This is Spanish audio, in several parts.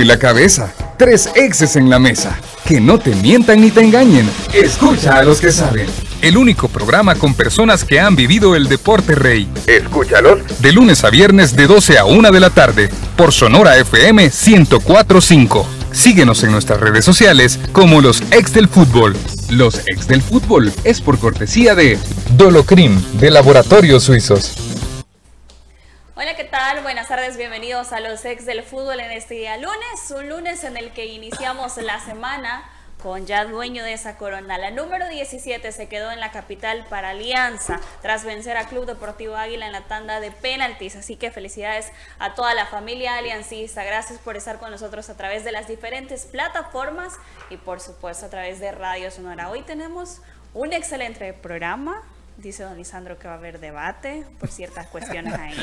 y la cabeza. Tres exes en la mesa. Que no te mientan ni te engañen. Escucha a los que saben. El único programa con personas que han vivido el deporte rey. Escúchalos. De lunes a viernes de 12 a 1 de la tarde. Por Sonora FM 1045. Síguenos en nuestras redes sociales como los ex del fútbol. Los ex del fútbol es por cortesía de Dolocrim de Laboratorios Suizos. Hola, ¿qué tal? Buenas tardes, bienvenidos a los ex del fútbol en este día lunes, un lunes en el que iniciamos la semana con ya dueño de esa corona. La número 17 se quedó en la capital para Alianza tras vencer a Club Deportivo Águila en la tanda de penaltis. Así que felicidades a toda la familia aliancista. Gracias por estar con nosotros a través de las diferentes plataformas y por supuesto a través de Radio Sonora. Hoy tenemos un excelente programa Dice don Lisandro que va a haber debate por ciertas cuestiones ahí.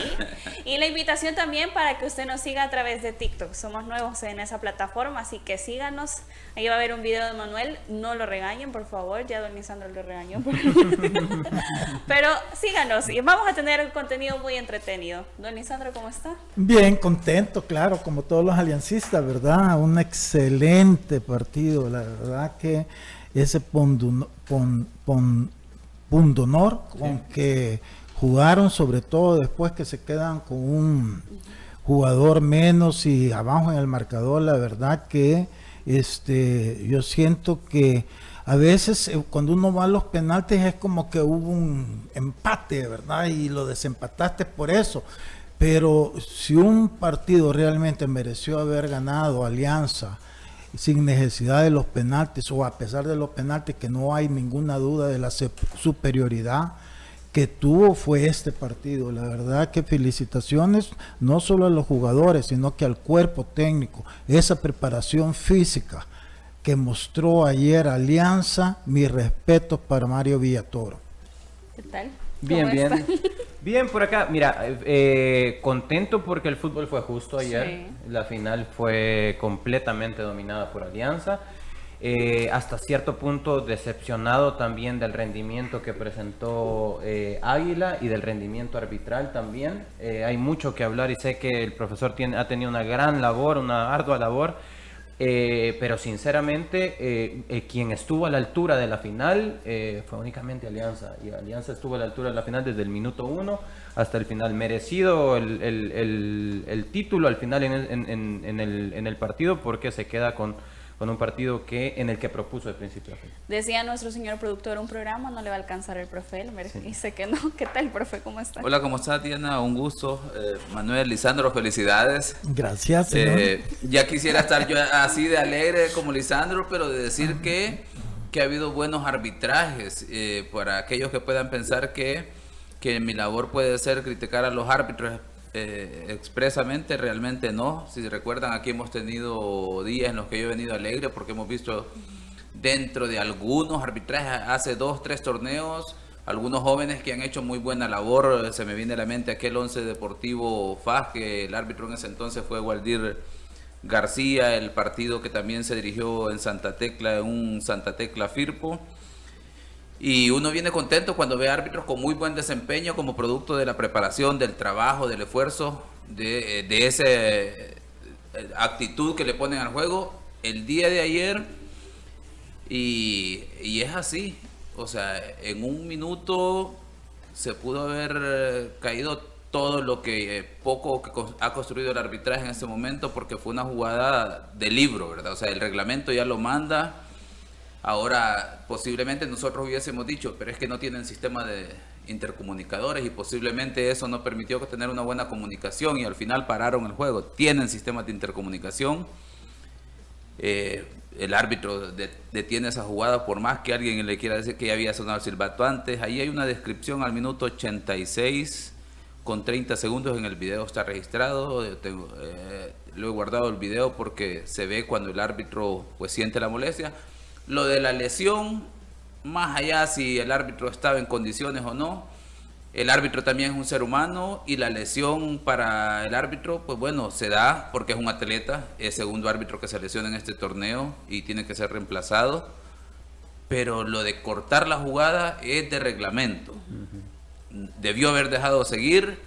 Y la invitación también para que usted nos siga a través de TikTok. Somos nuevos en esa plataforma, así que síganos. Ahí va a haber un video de Manuel. No lo regañen, por favor. Ya don Lisandro lo regañó. Pero síganos y vamos a tener un contenido muy entretenido. Don Lisandro, ¿cómo está? Bien, contento, claro, como todos los aliancistas, ¿verdad? Un excelente partido. La verdad que ese pon, pon punto honor con que jugaron, sobre todo después que se quedan con un jugador menos y abajo en el marcador, la verdad que este yo siento que a veces eh, cuando uno va a los penaltis es como que hubo un empate, ¿verdad? Y lo desempataste por eso. Pero si un partido realmente mereció haber ganado Alianza, sin necesidad de los penaltis o a pesar de los penaltis que no hay ninguna duda de la superioridad que tuvo fue este partido. La verdad que felicitaciones no solo a los jugadores, sino que al cuerpo técnico, esa preparación física que mostró ayer Alianza, mi respeto para Mario Villatoro. ¿Qué tal? Bien, bien. Bien, por acá, mira, eh, contento porque el fútbol fue justo ayer. La final fue completamente dominada por Alianza. Eh, hasta cierto punto decepcionado también del rendimiento que presentó eh, Águila y del rendimiento arbitral también. hay mucho que hablar y sé que el profesor tiene, ha tenido una gran labor, una ardua labor eh, pero sinceramente, eh, eh, quien estuvo a la altura de la final fue únicamente Alianza. Y Alianza estuvo a la altura de la final desde el minuto uno hasta el final. Merecido el, el, título al final en, el, en el partido porque se queda con con un partido que en el que propuso de principio a fin. Decía nuestro señor productor, un programa no le va a alcanzar el profe Dice que no. ¿Qué tal, profe? ¿Cómo está? Hola, ¿cómo está, Diana? Un gusto. Eh, Manuel, Lisandro, felicidades. Gracias. Eh, ya quisiera estar yo así de alegre como Lisandro, pero de decir que, que ha habido buenos arbitrajes eh, para aquellos que puedan pensar que, que mi labor puede ser criticar a los árbitros eh, expresamente, realmente no. Si recuerdan, aquí hemos tenido días en los que yo he venido alegre porque hemos visto dentro de algunos arbitrajes, hace dos, tres torneos, algunos jóvenes que han hecho muy buena labor. Se me viene a la mente aquel once deportivo FAS, que el árbitro en ese entonces fue Waldir García, el partido que también se dirigió en Santa Tecla, en un Santa Tecla Firpo. Y uno viene contento cuando ve árbitros con muy buen desempeño como producto de la preparación, del trabajo, del esfuerzo, de, de esa eh, actitud que le ponen al juego el día de ayer. Y, y es así. O sea, en un minuto se pudo haber caído todo lo que eh, poco que ha construido el arbitraje en ese momento porque fue una jugada de libro, ¿verdad? O sea, el reglamento ya lo manda Ahora, posiblemente nosotros hubiésemos dicho, pero es que no tienen sistema de intercomunicadores y posiblemente eso no permitió tener una buena comunicación y al final pararon el juego. Tienen sistemas de intercomunicación. Eh, el árbitro detiene esa jugada por más que alguien le quiera decir que ya había sonado el silbato antes. Ahí hay una descripción al minuto 86 con 30 segundos en el video está registrado. Tengo, eh, lo he guardado el video porque se ve cuando el árbitro pues siente la molestia. Lo de la lesión, más allá si el árbitro estaba en condiciones o no, el árbitro también es un ser humano y la lesión para el árbitro, pues bueno, se da porque es un atleta, es segundo árbitro que se lesiona en este torneo y tiene que ser reemplazado. Pero lo de cortar la jugada es de reglamento. Debió haber dejado seguir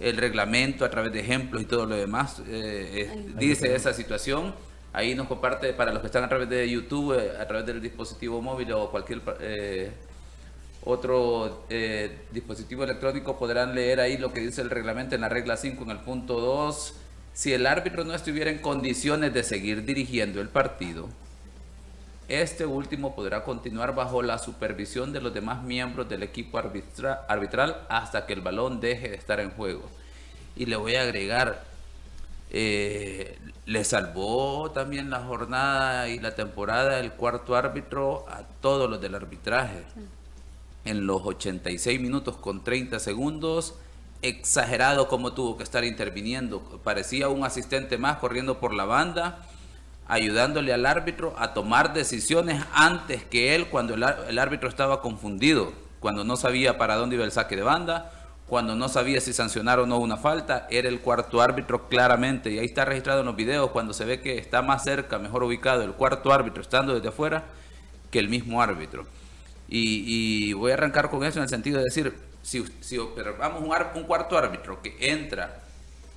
el reglamento a través de ejemplos y todo lo demás eh, dice esa situación. Ahí nos comparte para los que están a través de YouTube, eh, a través del dispositivo móvil o cualquier eh, otro dispositivo electrónico, podrán leer ahí lo que dice el reglamento en la regla 5 en el punto 2. Si el árbitro no estuviera en condiciones de seguir dirigiendo el partido, este último podrá continuar bajo la supervisión de los demás miembros del equipo arbitral hasta que el balón deje de estar en juego. Y le voy a agregar, eh, le salvó también la jornada y la temporada el cuarto árbitro a todos los del arbitraje. En los 86 minutos con 30 segundos, exagerado como tuvo que estar interviniendo. Parecía un asistente más corriendo por la banda ayudándole al árbitro a tomar decisiones antes que él cuando el, árbitro estaba confundido, cuando no sabía para dónde iba el saque de banda, cuando no sabía si sancionar o no una falta, era el cuarto árbitro claramente, y ahí está registrado en los videos cuando se ve que está más cerca, mejor ubicado el cuarto árbitro estando desde afuera que el mismo árbitro. Y, voy a arrancar con eso en el sentido de decir, si, si observamos un, un cuarto árbitro que entra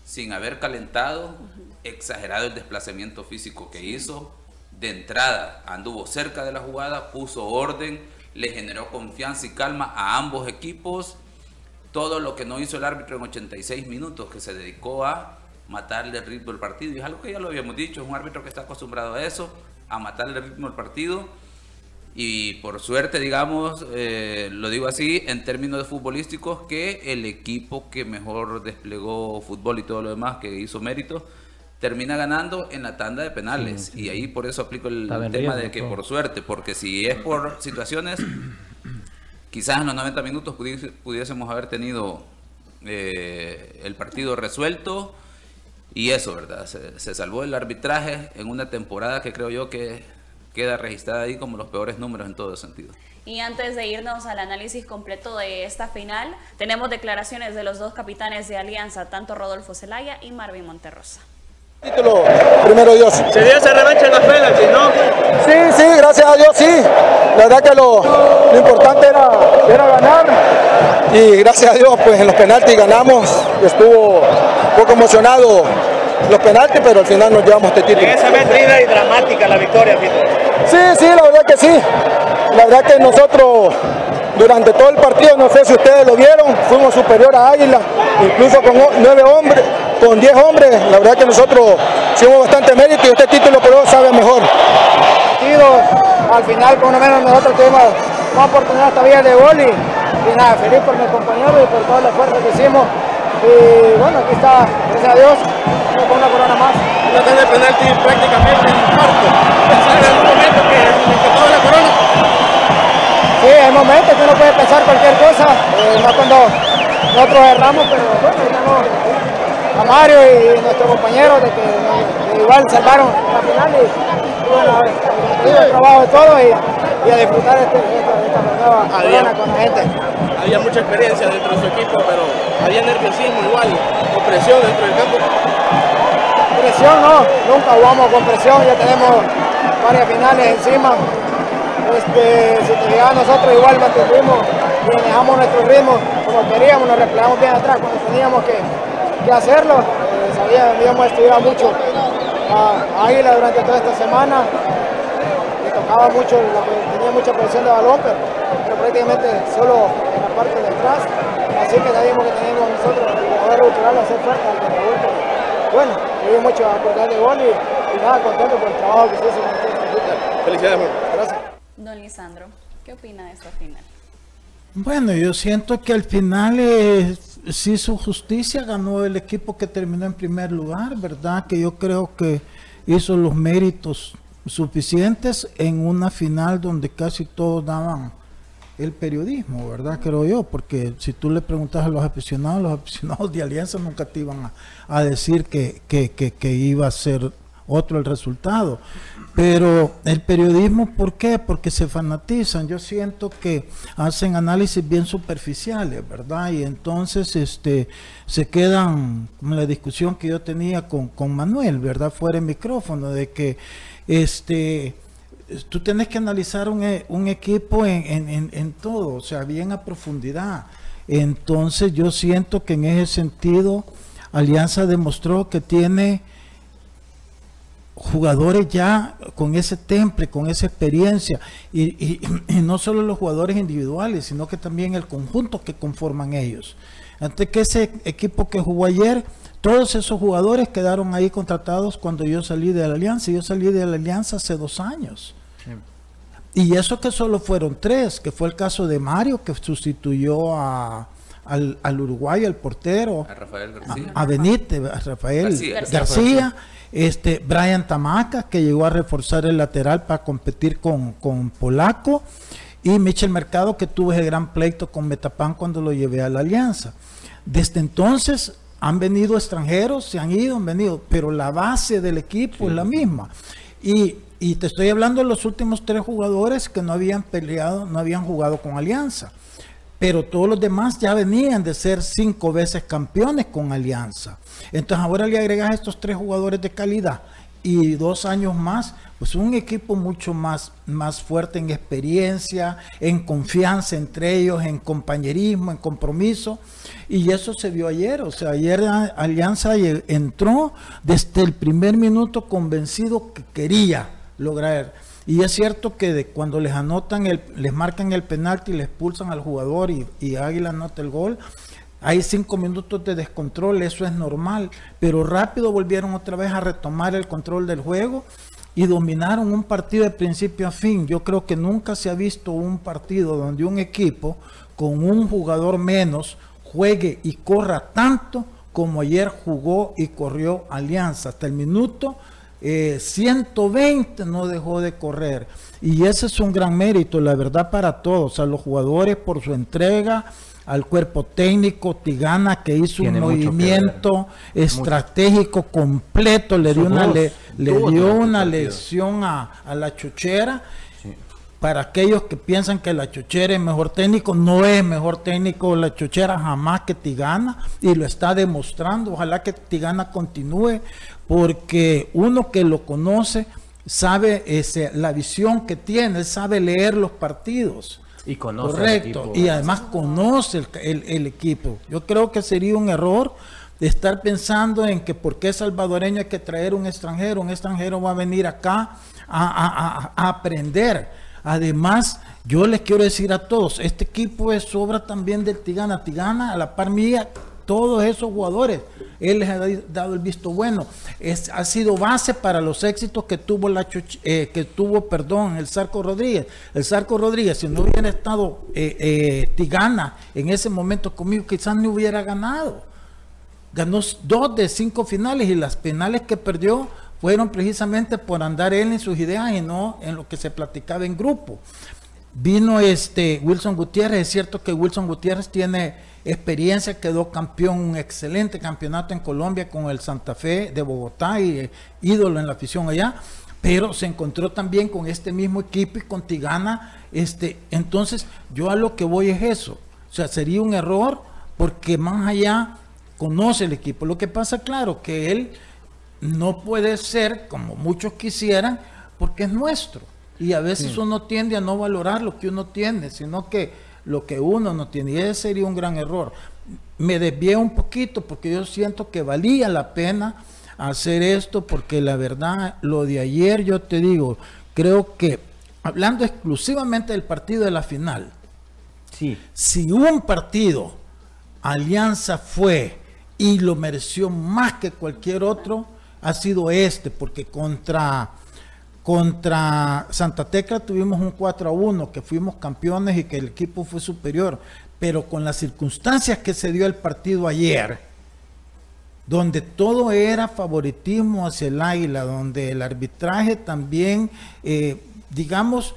sin haber calentado, exagerado el desplazamiento físico que hizo. De entrada anduvo cerca de la jugada, puso orden, le generó confianza y calma a ambos equipos. Todo lo que no hizo el árbitro en 86 minutos, que se dedicó a matarle el ritmo del partido. Y es algo que ya lo habíamos dicho, es un árbitro que está acostumbrado a eso, a matarle el ritmo del partido. Y por suerte, digamos, eh, lo digo así, en términos futbolísticos, que el equipo que mejor desplegó fútbol y todo lo demás, que hizo méritos, termina ganando en la tanda de penales. Y ahí por eso aplico el tema de que por suerte, porque si es por situaciones, quizás en los 90 minutos pudiésemos haber tenido eh, el partido resuelto. Y eso, ¿verdad? Se, se, salvó el arbitraje en una temporada que creo yo que queda registrada ahí como los peores números en todo sentido. Y antes de irnos al análisis completo de esta final, tenemos declaraciones de los dos capitanes de Alianza, tanto Rodolfo Zelaya y Marvin Monterrosa título, primero Dios. ¿Se dio esa revancha en las penaltis, no? Sí, sí, gracias a Dios, sí. La verdad que lo, importante era, era, ganar y gracias a Dios, pues en los penaltis ganamos. Estuvo un poco emocionado los penaltis, pero al final nos llevamos este título. esa medida y dramática la victoria, Víctor. Sí, sí, la verdad que sí. La verdad que nosotros durante todo el partido, no sé si ustedes lo vieron, fuimos superior a Águila, incluso con nueve hombres, con 10 hombres, la verdad que nosotros hicimos bastante mérito y este título por eso sabe mejor. al final por lo menos nosotros tuvimos una oportunidad todavía de gol y, nada, feliz por mi compañero y por todo el esfuerzo que hicimos. Y bueno, aquí está, gracias a Dios, con una corona más. No tiene penalti prácticamente en cuarto. Pensar en algún momento que, que todo la corona. Sí, hay momentos que uno puede pensar cualquier cosa, eh, no cuando nosotros erramos, pero bueno, estamos a Mario y nuestros compañeros de que, igual salvaron la final y, bueno, el trabajo de todo y, a disfrutar este, esta, nueva con la gente. Había mucha experiencia dentro de su equipo, pero había nerviosismo igual, con presión dentro del campo. Presión no, nunca jugamos con presión, ya tenemos varias finales encima. Este, si te fijas nosotros igual mantuvimos y manejamos nuestro ritmo como queríamos, nos replegamos bien atrás cuando teníamos que que hacerlo. Eh, sabía, habíamos estudiado mucho a Águila durante toda esta semana. Le tocaba mucho, tenía mucha presión de balón, pero, prácticamente solo en la parte de atrás. Así que sabíamos que teníamos nosotros el poder cultural hacer fuerte al Bueno, tuvimos mucho a aportar de gol y, nada, contento por el trabajo que se hizo en este Felicidades, Gracias. Don Lisandro, ¿qué opina de esta final? Bueno, yo siento que al final es se hizo justicia, ganó el equipo que terminó en primer lugar, ¿verdad? Que yo creo que hizo los méritos suficientes en una final donde casi todos daban el periodismo, ¿verdad? Creo yo, porque si tú le preguntas a los aficionados, los aficionados de Alianza nunca te iban a, decir que, que, que iba a ser otro el resultado. Pero el periodismo, ¿por qué? Porque se fanatizan. Yo siento que hacen análisis bien superficiales, ¿verdad? Y entonces este, se quedan con la discusión que yo tenía con, con Manuel, ¿verdad? Fuera de micrófono, de que este, tú tienes que analizar un, un equipo en, en, en, todo, o sea, bien a profundidad. Entonces yo siento que en ese sentido Alianza demostró que tiene jugadores ya con ese temple, con esa experiencia, y, no solo los jugadores individuales, sino que también el conjunto que conforman ellos. Antes que ese equipo que jugó ayer, todos esos jugadores quedaron ahí contratados cuando yo salí de la Alianza. Yo salí de la Alianza hace dos años. Y eso que solo fueron tres, que fue el caso de Mario, que sustituyó a, al, al Uruguay, al portero, a Rafael García, a, Benítez, a Rafael García, este Brian Tamaca, que llegó a reforzar el lateral para competir con, con Polaco, y Michel Mercado, que tuvo ese gran pleito con Metapan cuando lo llevé a la Alianza. Desde entonces han venido extranjeros, se han ido, han venido, pero la base del equipo es la misma. Y y te estoy hablando de los últimos tres jugadores que no habían peleado, no habían jugado con Alianza. Pero todos los demás ya venían de ser cinco veces campeones con Alianza. Entonces ahora le agregas estos tres jugadores de calidad y dos años más, pues un equipo mucho más, más fuerte en experiencia, en confianza entre ellos, en compañerismo, en compromiso. Y eso se vio ayer. O sea, ayer Alianza entró desde el primer minuto convencido que quería lograr. Y es cierto que cuando les anotan, el, les marcan el penalti les expulsan al jugador y, y Águila anota el gol, hay cinco minutos de descontrol, eso es normal, pero rápido volvieron otra vez a retomar el control del juego y dominaron un partido de principio a fin. Yo creo que nunca se ha visto un partido donde un equipo con un jugador menos juegue y corra tanto como ayer jugó y corrió Alianza. Hasta el minuto 120 eh, no dejó de correr. Y ese es un gran mérito, la verdad, para todos, a los jugadores por su entrega, al cuerpo técnico, Tigana que hizo un movimiento estratégico completo, le dio una, le, dio una lección a, a la chuchera para aquellos que piensan que la Chochera es mejor técnico, no es mejor técnico la Chochera jamás que Tigana y lo está demostrando. Ojalá que Tigana continúe porque uno que lo conoce sabe ese, la visión que tiene, sabe leer los partidos. Y conoce Correcto. Y además conoce el, equipo. Yo creo que sería un error de estar pensando en que porque es salvadoreño hay que traer un extranjero, un extranjero va a venir acá a aprender Además, yo les quiero decir a todos, este equipo es obra también del Tigana. Tigana, a la par mía, todos esos jugadores, él les ha dado el visto bueno. Es, ha sido base para los éxitos que tuvo la eh, que tuvo, perdón, el Sarco Rodríguez. El Sarco Rodríguez, si no hubiera estado eh, eh, Tigana en ese momento conmigo, quizás no hubiera ganado. Ganó dos de cinco finales y las penales que perdió fueron precisamente por andar él en sus ideas y no en lo que se platicaba en grupo. Vino este Wilson Gutiérrez, es cierto que Wilson Gutiérrez tiene experiencia, quedó campeón, un excelente campeonato en Colombia con el Santa Fe de Bogotá y eh, ídolo en la afición allá, pero se encontró también con este mismo equipo y con Tigana, este, entonces yo a lo que voy es eso, o sea, sería un error porque más allá conoce el equipo. Lo que pasa, claro, que él no puede ser como muchos quisieran porque es nuestro. Y a veces uno tiende a no valorar lo que uno tiene, sino que lo que uno no tiene. Y ese sería un gran error. Me desvié un poquito porque yo siento que valía la pena hacer esto porque la verdad, lo de ayer yo te digo, creo que hablando exclusivamente del partido de la final, sí. si un partido Alianza fue y lo mereció más que cualquier otro, ha sido este, porque contra, contra Santa Tecla tuvimos un 4 a 1, que fuimos campeones y que el equipo fue superior, pero con las circunstancias que se dio el partido ayer, donde todo era favoritismo hacia el águila, donde el arbitraje también, eh, digamos,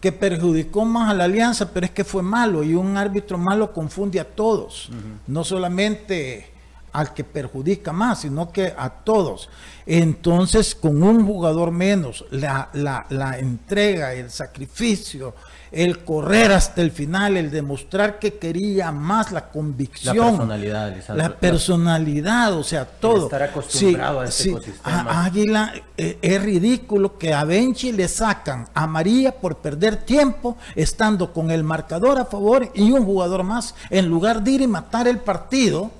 que perjudicó más a la alianza, pero es que fue malo y un árbitro malo confunde a todos, no solamente al que perjudica más, sino que a todos. Entonces, con un jugador menos, la, la, la entrega, el sacrificio, el correr hasta el final, el demostrar que quería más la convicción, la personalidad, la personalidad, o sea, todo. estar acostumbrado a ese ecosistema. Águila eh, es ridículo que a Benchi le sacan a María por perder tiempo estando con el marcador a favor y un jugador más en lugar de ir y matar el partido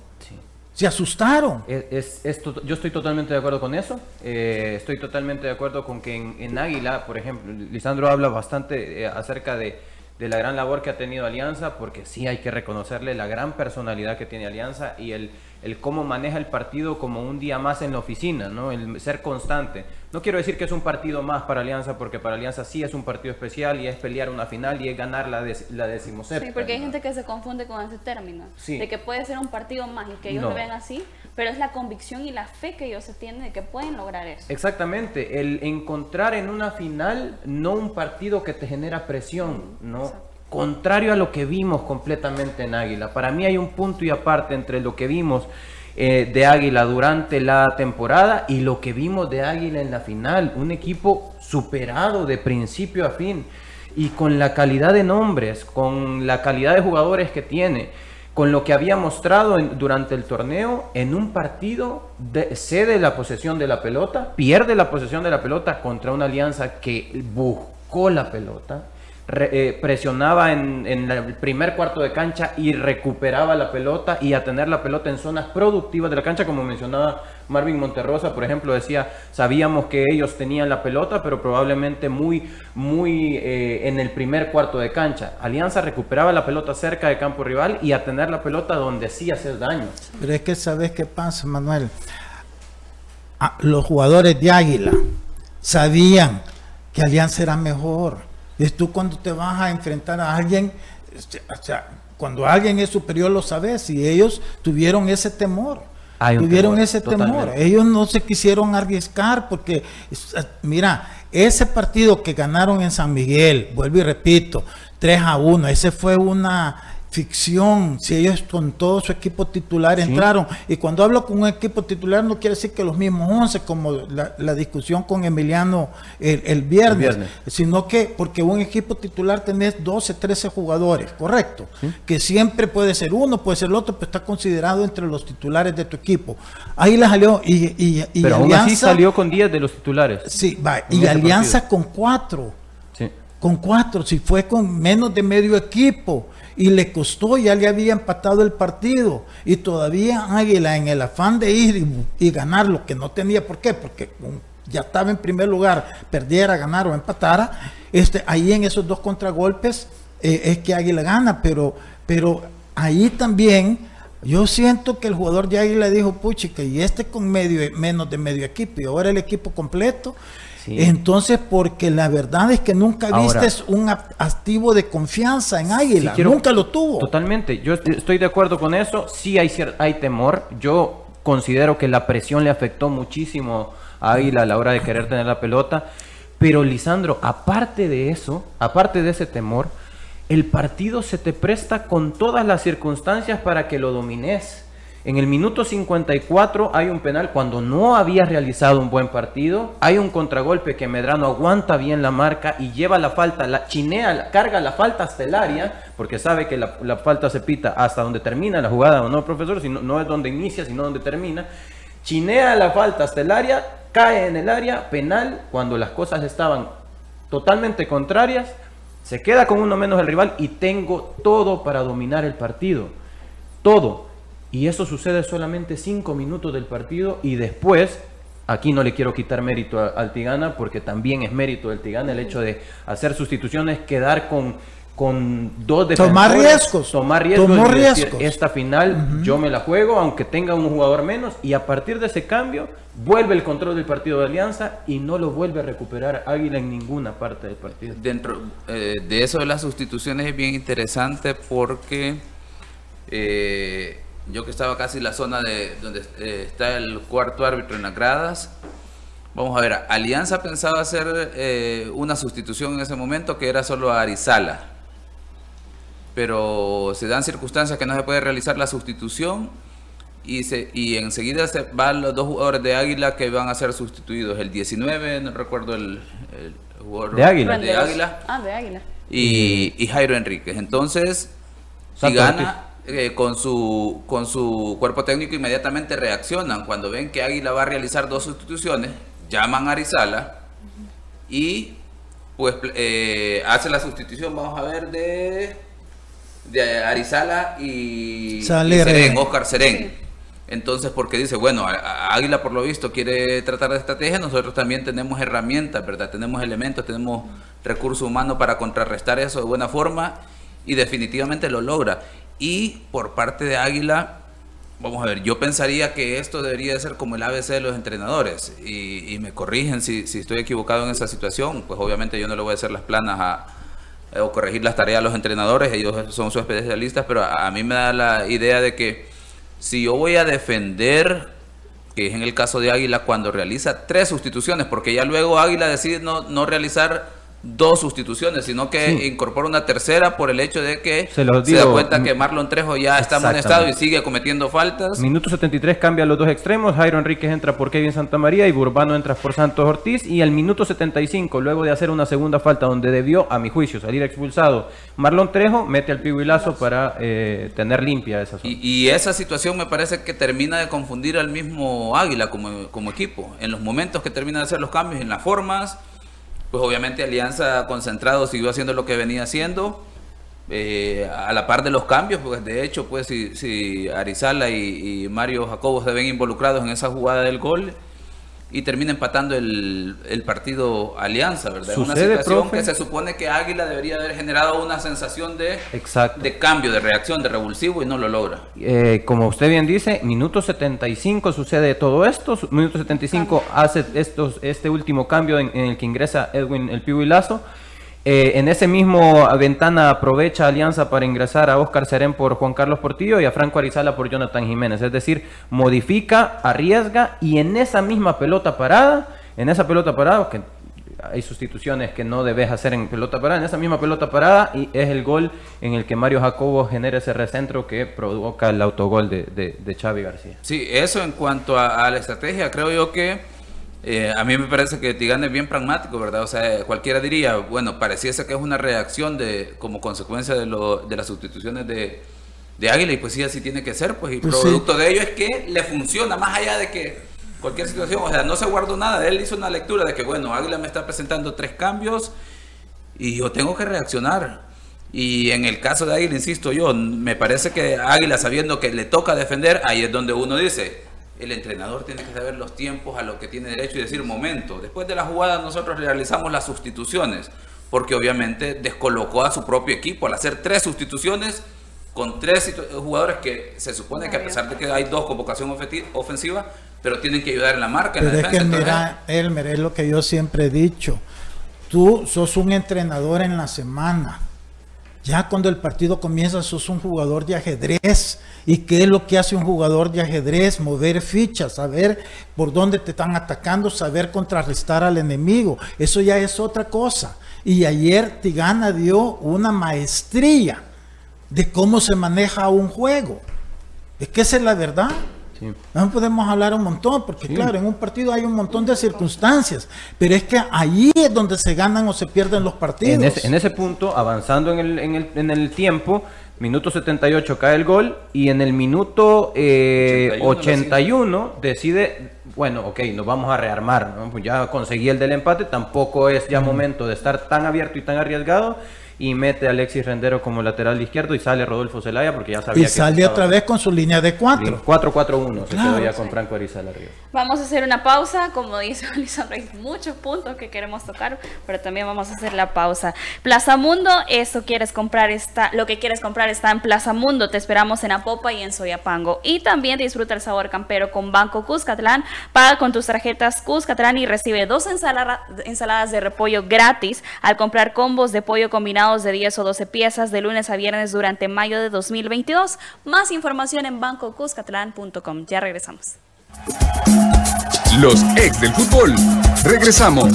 se asustaron. Es, yo estoy totalmente de acuerdo con eso. Eh, estoy totalmente de acuerdo con que en, Águila, por ejemplo, Lisandro habla bastante eh, acerca de, de, la gran labor que ha tenido Alianza, porque sí hay que reconocerle la gran personalidad que tiene Alianza y el el cómo maneja el partido como un día más en la oficina, ¿no? El ser constante. No quiero decir que es un partido más para Alianza, porque para Alianza sí es un partido especial y es pelear una final y es ganar la, la decimoséptima. Sí, porque hay gente que se confunde con ese término, de que puede ser un partido más y que ellos lo ven así, pero es la convicción y la fe que ellos tienen de que pueden lograr eso. Exactamente, el encontrar en una final no un partido que te genera presión, ¿no? contrario a lo que vimos completamente en Águila. Para mí hay un punto y aparte entre lo que vimos eh, de Águila durante la temporada y lo que vimos de Águila en la final. Un equipo superado de principio a fin y con la calidad de nombres, con la calidad de jugadores que tiene, con lo que había mostrado durante el torneo, en un partido cede la posesión de la pelota, pierde la posesión de la pelota contra una alianza que buscó la pelota eh, presionaba en, el primer cuarto de cancha y recuperaba la pelota y a tener la pelota en zonas productivas de la cancha, como mencionaba Marvin Monterrosa, por ejemplo, decía, sabíamos que ellos tenían la pelota, pero probablemente muy, muy eh, en el primer cuarto de cancha. Alianza recuperaba la pelota cerca de campo rival y a tener la pelota donde sí hacer daño. Pero es que sabes qué pasa, Manuel. Ah, los jugadores de Águila sabían que Alianza era mejor es tú cuando te vas a enfrentar a alguien, este, o sea, cuando alguien es superior lo sabes y ellos tuvieron ese temor. tuvieron ese temor. Ellos no se quisieron arriesgar porque, mira, ese partido que ganaron en San Miguel, vuelvo y repito, 3 a 1, ese fue una ficción, si ellos con todo su equipo titular entraron, y cuando hablo con un equipo titular no quiere decir que los mismos 11, como la, discusión con Emiliano el, viernes, sino que porque un equipo titular tenés 12, 13 jugadores, correcto, que siempre puede ser uno, puede ser el otro, pero está considerado entre los titulares de tu equipo. Ahí la salió y, y, pero aún así salió con 10 de los titulares. Sí, va, y Alianza con 4. Con cuatro, si fue con menos de medio equipo y le costó, ya le había empatado el partido y todavía Águila en el afán de ir y, ganar lo que no tenía, ¿por qué? Porque ya estaba en primer lugar, perdiera, ganar o empatara, este, ahí en esos dos contragolpes eh, es que Águila gana, pero, pero ahí también yo siento que el jugador de Águila dijo, puchica, y este con medio, menos de medio equipo y ahora el equipo completo, entonces, porque la verdad es que nunca viste un activo de confianza en Águila, nunca lo tuvo. Totalmente, yo estoy de acuerdo con eso, sí hay, hay temor, yo considero que la presión le afectó muchísimo a Águila a la hora de querer tener la pelota, pero Lisandro, aparte de eso, aparte de ese temor, el partido se te presta con todas las circunstancias para que lo domines. En el minuto 54 hay un penal cuando no había realizado un buen partido. Hay un contragolpe que Medrano aguanta bien la marca y lleva la falta, la chinea, carga la falta hasta el área, porque sabe que la, falta se pita hasta donde termina la jugada, ¿o no, profesor? Sino, no es donde inicia, sino donde termina. Chinea la falta hasta el área, cae en el área, penal, cuando las cosas estaban totalmente contrarias. Se queda con uno menos el rival y tengo todo para dominar el partido. Todo y eso sucede solamente cinco minutos del partido y después, aquí no le quiero quitar mérito al Tigana porque también es mérito del Tigana el hecho de hacer sustituciones, quedar con, con dos defensores. Tomar riesgos. Tomar riesgos. esta final yo me la juego aunque tenga un jugador menos y a partir de ese cambio vuelve el control del partido de Alianza y no lo vuelve a recuperar Águila en ninguna parte del partido. Dentro eh, de eso de las sustituciones es bien interesante porque... Eh, yo que estaba casi en la zona de donde eh, está el cuarto árbitro en las gradas. Vamos a ver, Alianza pensaba hacer eh, una sustitución en ese momento que era solo a Arizala. Pero se dan circunstancias que no se puede realizar la sustitución y, se, y enseguida se van los dos jugadores de Águila que van a ser sustituidos. El 19, no recuerdo el, jugador de Águila. De Águila. Ah, de Águila. Y, y Jairo Enríquez. Entonces, si gana eh, con, su, con su cuerpo técnico, inmediatamente reaccionan. Cuando ven que Águila va a realizar dos sustituciones, llaman a Arizala y pues eh, hace la sustitución, vamos a ver, de, de Arizala y, Serén, Oscar Serén. Entonces, porque dice, bueno, Águila por lo visto quiere tratar de estrategia, nosotros también tenemos herramientas, ¿verdad? Tenemos elementos, tenemos recursos humanos para contrarrestar eso de buena forma y definitivamente lo logra. Y por parte de Águila, vamos a ver, yo pensaría que esto debería ser como el ABC de los entrenadores y, me corrigen si, estoy equivocado en esa situación, pues obviamente yo no le voy a hacer las planas a, o corregir las tareas a los entrenadores, ellos son sus especialistas, pero a, a mí me da la idea de que si yo voy a defender, que es en el caso de Águila, cuando realiza tres sustituciones, porque ya luego Águila decide no, no realizar dos sustituciones, sino que incorpora una tercera por el hecho de que se, da cuenta que Marlon Trejo ya está amonestado y sigue cometiendo faltas. Minuto 73 cambia los dos extremos, Jairo Enríquez entra por Kevin Santamaría y Burbano entra por Santos Ortiz y al minuto 75, luego de hacer una segunda falta donde debió, a mi juicio, salir expulsado, Marlon Trejo mete al Pihuilazo para eh, tener limpia esa zona. Y, esa situación me parece que termina de confundir al mismo Águila como, como equipo, en los momentos que termina de hacer los cambios, en las formas pues obviamente Alianza concentrado siguió haciendo lo que venía haciendo. Eh, a la par de los cambios, pues de hecho, pues si, si Arizala y, y Mario Jacobo se ven involucrados en esa jugada del gol, y termina empatando el, el partido Alianza, ¿verdad? Una situación que se supone que Águila debería haber generado una sensación de, de cambio, de reacción, de revulsivo y no lo logra. Eh, como usted bien dice, minuto 75 sucede todo esto, minuto 75 hace estos, este último cambio en, el que ingresa Edwin El Pivo y Lazo. Eh, en ese mismo ventana aprovecha Alianza para ingresar a Oscar Serén por Juan Carlos Portillo y a Franco Arizala por Jonathan Jiménez. Es decir, modifica, arriesga y en esa misma pelota parada, en esa pelota parada, que hay sustituciones que no debes hacer en pelota parada, en esa misma pelota parada y es el gol en el que Mario Jacobo genera ese recentro que provoca el autogol de, de, Xavi García. Sí, eso en cuanto a la estrategia, creo yo que eh, a mí me parece que Tigana es bien pragmático, ¿verdad? O sea, cualquiera diría, bueno, pareciese que es una reacción de como consecuencia de, lo, de las sustituciones de, de, Águila y pues sí, así tiene que ser, pues y pues producto de ello es que le funciona, más allá de que cualquier situación, o sea, no se guardó nada, él hizo una lectura de que, bueno, Águila me está presentando tres cambios y yo tengo que reaccionar. Y en el caso de Águila, insisto yo, me parece que Águila sabiendo que le toca defender, ahí es donde uno dice, el entrenador tiene que saber los tiempos a lo que tiene derecho y decir, momento, después de la jugada nosotros realizamos las sustituciones, porque obviamente descolocó a su propio equipo al hacer tres sustituciones con tres jugadores que se supone que a pesar de que hay dos convocación ofensiva, pero tienen que ayudar en la marca. En pero es que mira, Elmer, es lo que yo siempre he dicho, tú sos un entrenador en la semana ya cuando el partido comienza, sos un jugador de ajedrez. ¿Y qué es lo que hace un jugador de ajedrez? Mover fichas, saber por dónde te están atacando, saber contrarrestar al enemigo. Eso ya es otra cosa. Y ayer Tigana dio una maestría de cómo se maneja un juego. Que esa es la verdad. No podemos hablar un montón, porque claro, en un partido hay un montón de circunstancias, pero es que ahí es donde se ganan o se pierden los partidos. En ese, punto, avanzando en el, en, el, en el, tiempo, minuto 78 cae el gol y en el minuto 81, eh, decide, bueno, ok, nos vamos a rearmar, pues ya conseguí el del empate, tampoco es ya momento de estar tan abierto y tan arriesgado y mete a Alexis Rendero como lateral izquierdo y sale Rodolfo Zelaya porque ya sabía y sale otra vez con su línea de 4 4-4-1 se quedó ya con Franco Arizala arriba. Vamos a hacer una pausa como dice Lisandro hay muchos puntos que queremos tocar pero también vamos a hacer la pausa. Plaza Mundo eso quieres comprar está lo que quieres comprar está en Plaza Mundo te esperamos en Apopa y en Soyapango. Y también disfruta el sabor campero con Banco Cuscatlán paga con tus tarjetas Cuscatlán y recibe dos ensaladas de repollo gratis al comprar combos de pollo combinado de 10 o 12 piezas de lunes a viernes durante mayo de 2022. Más información en bancocuscatlán.com. Ya regresamos. Los ex del fútbol. Regresamos.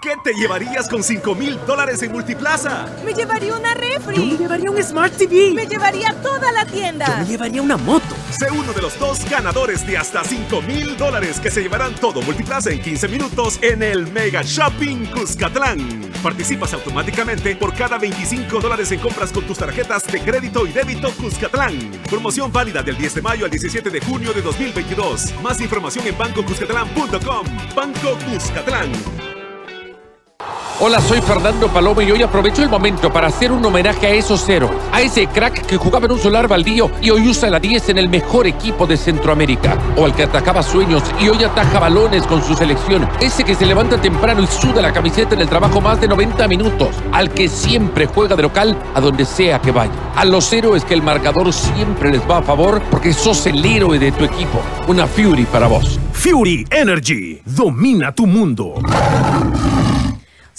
¿Qué te llevarías con 5 mil dólares en Multiplaza? Me llevaría una refri. Yo me llevaría un Smart TV. Me llevaría toda la tienda. Yo me llevaría una moto. Sé uno de los dos ganadores de hasta 5 mil dólares que se llevarán todo Multiplaza en 15 minutos en el Mega Shopping Cuscatlán. Participas automáticamente por cada 25 dólares en compras con tus tarjetas de crédito y débito Cuscatlán. Promoción válida del 10 de mayo al 17 de junio de 2022. Más información en bancocuscatlán.com. Banco Cuscatlán. Hola, soy Fernando Paloma y hoy aprovecho el momento para hacer un homenaje a esos héroes, a ese crack que jugaba en un solar baldío y hoy usa la 10 en el mejor equipo de Centroamérica, o al que atacaba sueños y hoy ataja balones con su selección, ese que se levanta temprano y suda la camiseta en el trabajo más de 90 minutos, al que siempre juega de local a donde sea que vaya, a los héroes que el marcador siempre les va a favor porque sos el héroe de tu equipo, una Fury para vos. Fury Energy, domina tu mundo.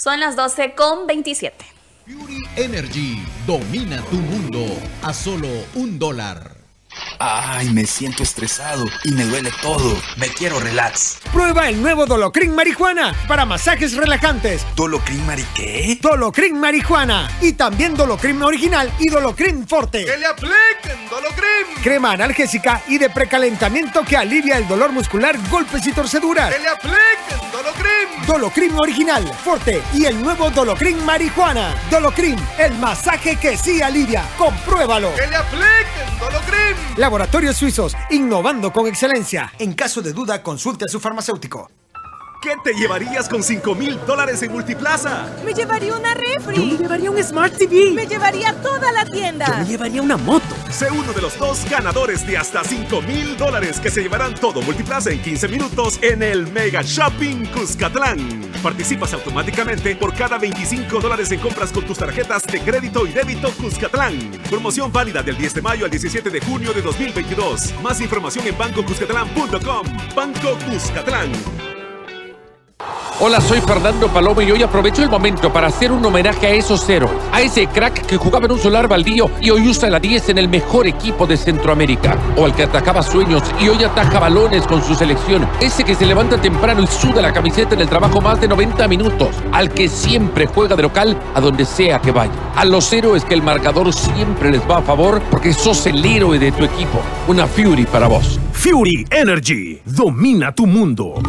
Son las 12 con 27. Fury Energy domina tu mundo a solo un dólar. Ay, me siento estresado y me duele todo. Me quiero relax. Prueba el nuevo Dolocrin Marihuana para masajes relajantes. ¿Dolocrin Mari qué? Dolocrin Marihuana. Y también Dolocrin Original y Dolocrin Forte. ¡Que le apliquen Dolocrin! Crema analgésica y de precalentamiento que alivia el dolor muscular, golpes y torceduras. ¡Que le apliquen Dolocrin! Dolocrin Original, Forte y el nuevo Dolocrin Marihuana. Dolocrin, el masaje que sí alivia. Compruébalo. ¡Que le apliquen Dolocrin! Laboratorios Suizos, innovando con excelencia. En caso de duda, consulte a su farmacéutico. ¿Qué te llevarías con 5 mil dólares en Multiplaza? Me llevaría una refri. Yo me llevaría un Smart TV. Me llevaría toda la tienda. Yo me llevaría una moto. Sé uno de los dos ganadores de hasta 5 mil dólares que se llevarán todo Multiplaza en 15 minutos en el Mega Shopping Cuscatlán. Participas automáticamente por cada 25 dólares en compras con tus tarjetas de crédito y débito Cuscatlán. Promoción válida del 10 de mayo al 17 de junio de 2022. Más información en bancocuscatlán.com. Banco Cuscatlán. Hola, soy Fernando Paloma y hoy aprovecho el momento para hacer un homenaje a esos héroes, a ese crack que jugaba en un solar baldío y hoy usa la 10 en el mejor equipo de Centroamérica, o al que atacaba sueños y hoy ataja balones con su selección, ese que se levanta temprano y suda la camiseta en el trabajo más de 90 minutos, al que siempre juega de local a donde sea que vaya, a los héroes que el marcador siempre les va a favor porque sos el héroe de tu equipo, una Fury para vos. Fury Energy, domina tu mundo.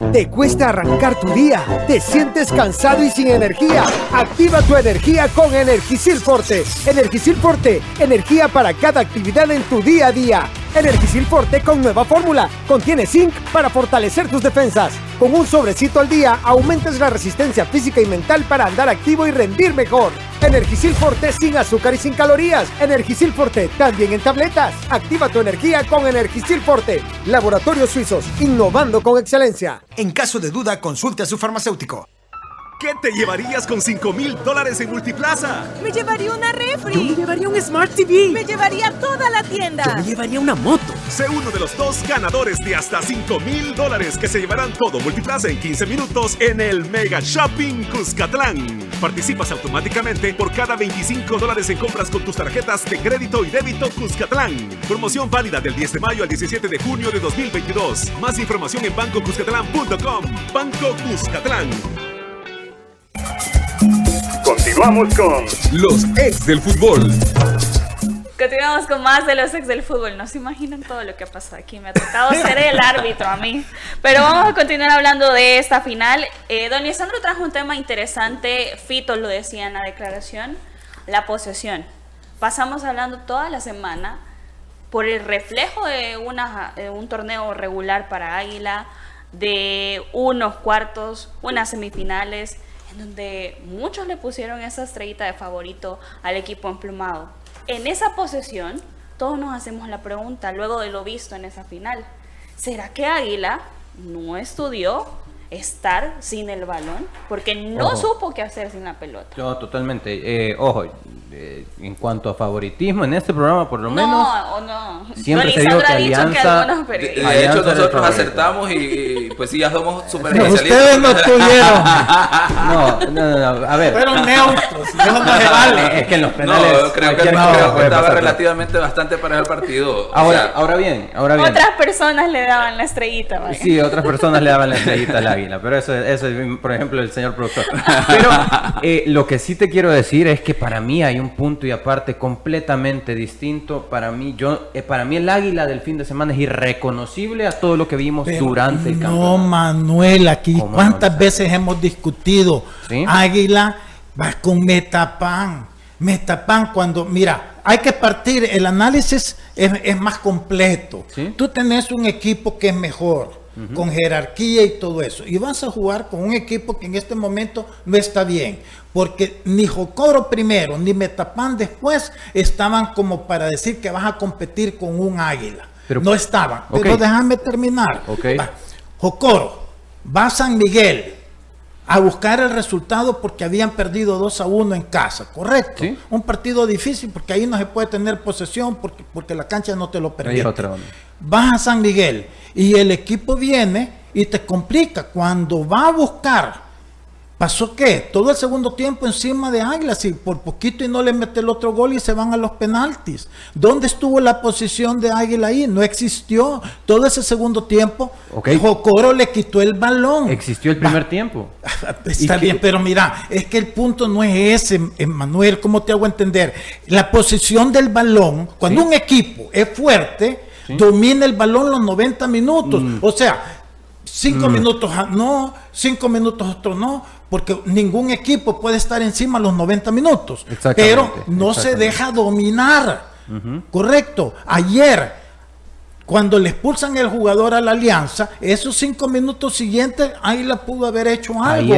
¿Te cuesta arrancar tu día? ¿Te sientes cansado y sin energía? Activa tu energía con Energisil Forte. Energisil Forte, energía para cada actividad en tu día a día. Energisil Forte con nueva fórmula. Contiene zinc para fortalecer tus defensas. Con un sobrecito al día aumentas la resistencia física y mental para andar activo y rendir mejor. Energisil Forte sin azúcar y sin calorías. Energisil Forte también en tabletas. Activa tu energía con Energisil Forte. Laboratorios Suizos, innovando con excelencia. En caso de duda, consulte a su farmacéutico. ¿Qué te llevarías con 5 mil dólares en Multiplaza? Me llevaría una refri. Yo me llevaría un Smart TV. Me llevaría toda la tienda. Yo me llevaría una moto. Sé uno de los dos ganadores de hasta 5 mil dólares que se llevarán todo Multiplaza en 15 minutos en el Mega Shopping Cuscatlán. Participas automáticamente por cada 25 dólares en compras con tus tarjetas de crédito y débito Cuscatlán. Promoción válida del 10 de mayo al 17 de junio de 2022. Más información en bancocuscatlán.com. Banco Cuscatlán. Continuamos con los ex del fútbol. Continuamos con más de los ex del fútbol. No se imaginan todo lo que ha pasado aquí. Me ha tocado ser el árbitro a mí. Pero vamos a continuar hablando de esta final. Eh, don Lisandro trajo un tema interesante. Fito lo decía en la declaración. La posesión. Pasamos hablando toda la semana por el reflejo de una, eh, un torneo regular para Águila, de unos cuartos, unas semifinales, en donde muchos le pusieron esa estrellita de favorito al equipo emplumado. En esa posesión, todos nos hacemos la pregunta, luego de lo visto en esa final, ¿será que Águila no estudió estar sin el balón? Porque no Ojo. supo qué hacer sin la pelota. No, totalmente. Eh, ojo, eh, en cuanto a favoritismo en este programa, por lo menos. No, o no. Siempre No, se dijo que dicho que Alianza- algunos De, periodistas- de hecho, Alianza el nosotros acertamos y, y, pues sí, ya somos super No, especialistas. ustedes no tuvieron. No, no, no, no, a ver. Fueron neutros. Eso no se vale. Es que en los No, penales. creo que, cualquier creo que estaba relativamente bastante para el partido. O Ahora, sea, ahora bien, ahora bien. Otras personas le daban la estrellita. vaya. Sí, otras personas le daban la estrellita al águila, pero eso, eso es, por ejemplo, el señor productor. Pero eh, lo que sí te quiero decir es que para mí hay un punto y aparte completamente distinto. Para mí, yo, eh, para mí el águila del fin de semana es irreconocible a todo lo que vimos Pero durante el no, campeonato. Manuel, aquí ¿Cómo cuántas veces hemos discutido. Sí. Águila va con Metapan. Metapan cuando, mira, hay que partir, el análisis es, es más completo. Tú tenés un equipo que es mejor, con jerarquía y todo eso. Y vas a jugar con un equipo que en este momento no está bien. Porque ni Jocoro primero, ni Metapan después estaban como para decir que vas a competir con un águila. Pero- no estaban. Pero déjame terminar. Ok. Va. Jocoro, va a San Miguel a buscar el resultado porque habían perdido 2 a 1 en casa, ¿correcto? Un partido difícil porque ahí no se puede tener posesión porque, porque la cancha no te lo permite. otra. Vas a San Miguel y el equipo viene y te complica. Cuando va a buscar, ¿pasó qué? Todo el segundo tiempo encima de Águilas y por poquito y no le mete el otro gol y se van a los penaltis. ¿Dónde estuvo la posición de Águila ahí? No existió. Todo ese segundo tiempo, Ok. Jocoro le quitó el balón. Existió el primer tiempo. Está ¿Y bien, qué? pero mira, es que el punto no es ese, Manuel, ¿cómo te hago entender? La posición del balón, cuando un equipo es fuerte, domina el balón los 90 minutos. Mm. O sea, cinco minutos ah, no, cinco minutos otro no, porque ningún equipo puede estar encima los 90 minutos. Pero no se deja dominar. Correcto. Ayer, cuando le expulsan el jugador a la Alianza, esos cinco minutos siguientes, ahí la pudo haber hecho algo.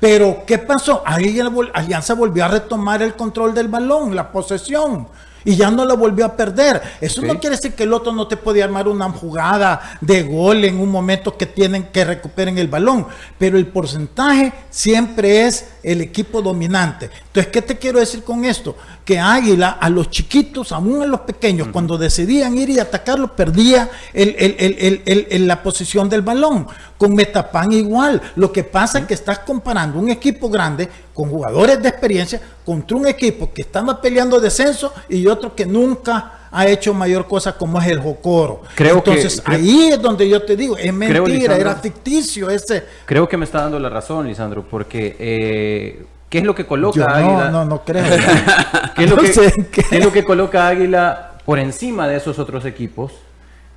Pero, ¿qué pasó? Ahí vol- Alianza volvió a retomar el control del balón, la posesión. Y ya no la volvió a perder. Eso no quiere decir que el otro no te puede armar una jugada de gol en un momento que tienen que recuperen el balón. Pero el porcentaje siempre es el equipo dominante. Entonces, ¿qué te quiero decir con esto? Que Águila a los chiquitos, aún a los pequeños, cuando decidían ir y atacarlo, perdía el- el- el- la posición del balón. Con Metapan igual. Lo que pasa es que estás comparando un equipo grande con jugadores de experiencia contra un equipo que estaba peleando descenso y otro que nunca ha hecho mayor cosa como es el Jocoro. Creo que- Entonces creo- ahí es donde yo te digo, es mentira, Lisandro. era ficticio ese. Creo que me está dando la razón, Lisandro, porque eh, ¿qué es lo que coloca Yo a no, Águila? no, no creo. ¿Qué es, lo No que, sé qué. qué es lo que coloca Águila por encima de esos otros equipos?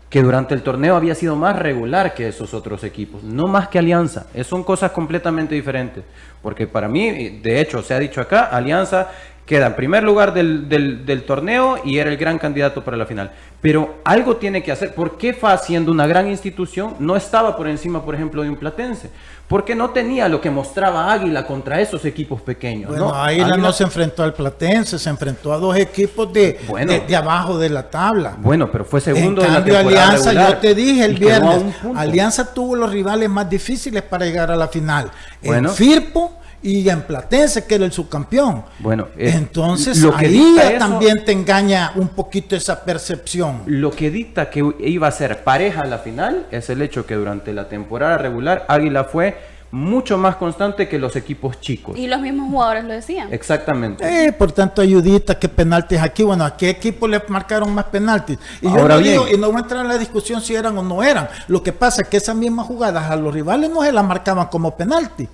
Que durante el torneo había sido más regular que esos otros equipos, no más que Alianza. Es- son cosas completamente diferentes. Porque para mí, de hecho, se ha dicho acá, Alianza queda en primer lugar del, del- del torneo y era el gran candidato para la final. Pero algo tiene que hacer. ¿Por qué FA, siendo una gran institución, no estaba por encima, por ejemplo, de un Platense? Porque no tenía lo que mostraba Águila contra esos equipos pequeños. Bueno, ¿no? Águila Águila- no se enfrentó al Platense, se enfrentó a dos equipos de, Bueno. de, de abajo de la tabla. Bueno, pero fue segundo en de la cambio, temporada Alianza, regular yo te dije el viernes. Alianza tuvo los rivales más difíciles para llegar a la final. Bueno. En Firpo y en Platense, que era el subcampeón. Bueno, eh, Entonces, lo que ahí dicta ya eso- también te engaña un poquito esa percepción. Lo que dicta que iba a ser pareja a la final es el hecho que durante la temporada regular Águila fue mucho más constante que los equipos chicos. Y los mismos jugadores lo decían. Exactamente. Eh, por tanto, ayudita, que penaltis aquí. Bueno, ¿a qué equipo le marcaron más penaltis? Y yo Ahora no bien. digo, y no voy a entrar en la discusión si eran o no eran. Lo que pasa es que esas mismas jugadas a los rivales no se las marcaban como penalti.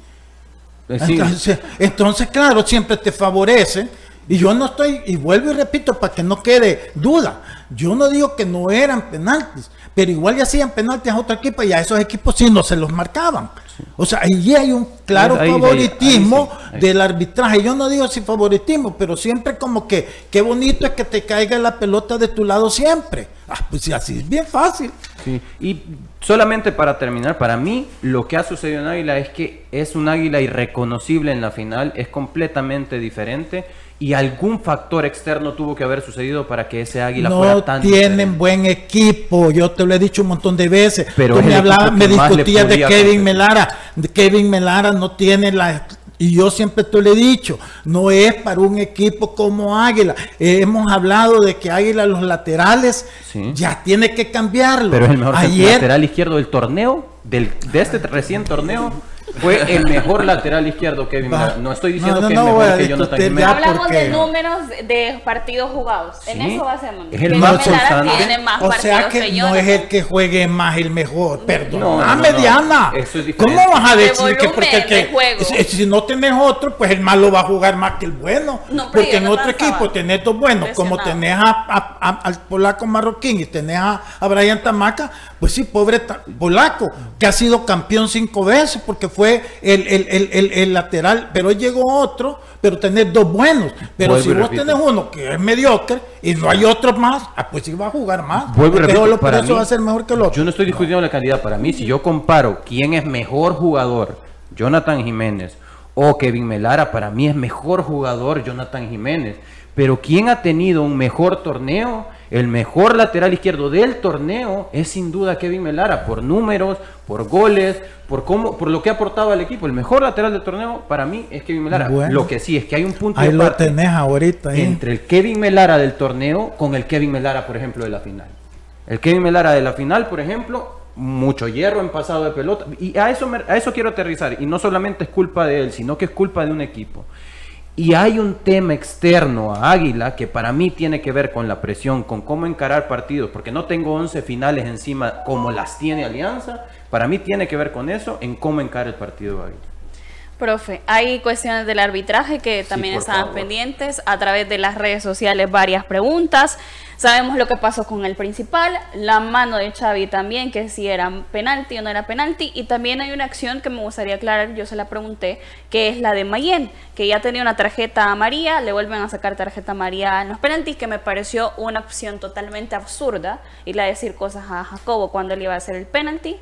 Entonces, claro, siempre te favorece. Y yo no estoy, y vuelvo y repito para que no quede duda, yo no digo que no eran penaltis, pero igual ya hacían penaltis a otro equipo y a esos equipos sí no se los marcaban. O sea, ahí hay un claro Ahí- favoritismo ahí sí, ahí. del arbitraje. Yo no digo si favoritismo, pero siempre como que qué bonito es que te caiga la pelota de tu lado siempre. Ah, pues sí, así es bien fácil. Sí, Y solamente para terminar, para mí lo que ha sucedido en Águila es que es un Águila irreconocible en la final, es completamente diferente y algún factor externo tuvo que haber sucedido para que ese Águila no fuera tan tienen buen equipo. Yo te lo he dicho un montón de veces. Pero Tú me hablabas, me discutías de Kevin. Melara. De Kevin Melara no tiene la Y yo siempre te lo he dicho, no es para un equipo como Águila. Eh, hemos hablado de que Águila los laterales Sí. ya tiene que cambiarlo. Pero es el mejor Ayer, lateral izquierdo del torneo, del, de este recién torneo. Fue el mejor lateral izquierdo Kevin Va. No estoy diciendo No, no, que no es mejor a que Jonathan Jiménez. Hablamos porque- de números de partidos jugados. En eso basemos. Es el más constante. tiene más O sea que no es el que juegue más el mejor. No, Perdóname, no, no. Diana. Eso es ¿Cómo vas a De decir que porque el que de juego. si, si no tenés otro, pues el malo va a jugar más que el bueno? Porque en otro equipo tenés dos buenos, como tenés a, a- a- al polaco marroquín y tenés a, a Brian Tamaca, pues sí, pobre polaco, que ha sido campeón cinco veces porque fue el, el- el- el- lateral, pero hoy llegó otro, pero tenés dos buenos. Pero Vuelvo si vos repito. tenés uno que es mediocre y no hay otro más, ah, pues sí va a jugar más. Vuelvo repito, para mí- va a ser mejor que el otro. Yo no estoy discutiendo la calidad. Para mí, si yo comparo quién es mejor jugador, Jonathan Jiménez o Kevin Melara, para mí es mejor jugador Jonathan Jiménez. Pero quién ha tenido un mejor torneo, el mejor lateral izquierdo del torneo, es sin duda Kevin Melara, por números, por goles, por cómo, por lo que ha aportado al equipo. El mejor lateral del torneo para mí es Kevin Melara. Bueno. Lo que sí es que hay un punto Ahí de lo parte tenés ahorita. ahí. entre el Kevin Melara del torneo con el Kevin Melara, por ejemplo, de la final. El Kevin Melara de la final, por ejemplo, mucho hierro en pasado de pelota. Y a eso, me- a eso quiero aterrizar. Y no solamente es culpa de él, sino que es culpa de un equipo. Y hay un tema externo a Águila que para mí tiene que ver con la presión, con cómo encarar partidos, porque no tengo 11 finales encima como las tiene Alianza. Para mí tiene que ver con eso, en cómo encarar el partido Águila. Profe, hay cuestiones del arbitraje que también estaban favor. pendientes. A través de las redes sociales varias preguntas. Sabemos lo que pasó con el principal, la mano de Xavi también, que si era penalti o no era penalti. Y también hay una acción que me gustaría aclarar, yo se la pregunté, que es la de Mayen, que ya tenía una tarjeta amarilla, le vuelven a sacar tarjeta amarilla en los penaltis, que me pareció una opción totalmente absurda. Ir a decir cosas a Jacobo cuando él iba a hacer el penalti,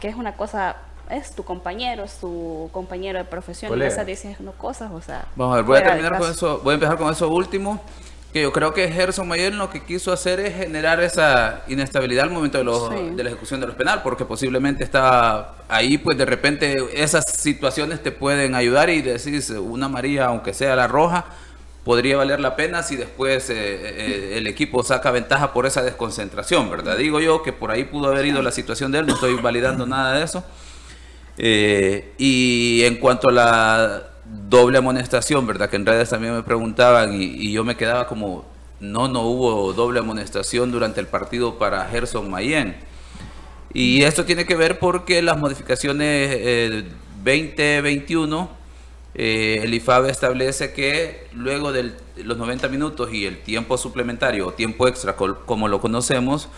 que es una cosa... Es tu compañero, es tu compañero de profesión y le Colega. estás diciendo cosas, o sea. Vamos a ver, voy a terminar con eso, voy a empezar con eso último, que yo creo que Gerson Mayer lo que quiso hacer es generar esa inestabilidad al momento de, los- Sí. de la ejecución de los penal, porque posiblemente está ahí, pues de repente esas situaciones te pueden ayudar y decís una amarilla, aunque sea la roja, podría valer la pena si después eh, eh, el equipo saca ventaja por esa desconcentración, ¿verdad? Digo yo que por ahí pudo haber ido la situación de él, no estoy validando nada de eso. Eh, y en cuanto a la doble amonestación, ¿verdad? Que en redes también me preguntaban y, yo me quedaba como, no, no hubo doble amonestación durante el partido para Gerson Mayen. Y esto tiene que ver porque las modificaciones eh, 2021, eh, el IFAB establece que luego de los 90 minutos y el tiempo suplementario o tiempo extra, como lo conocemos,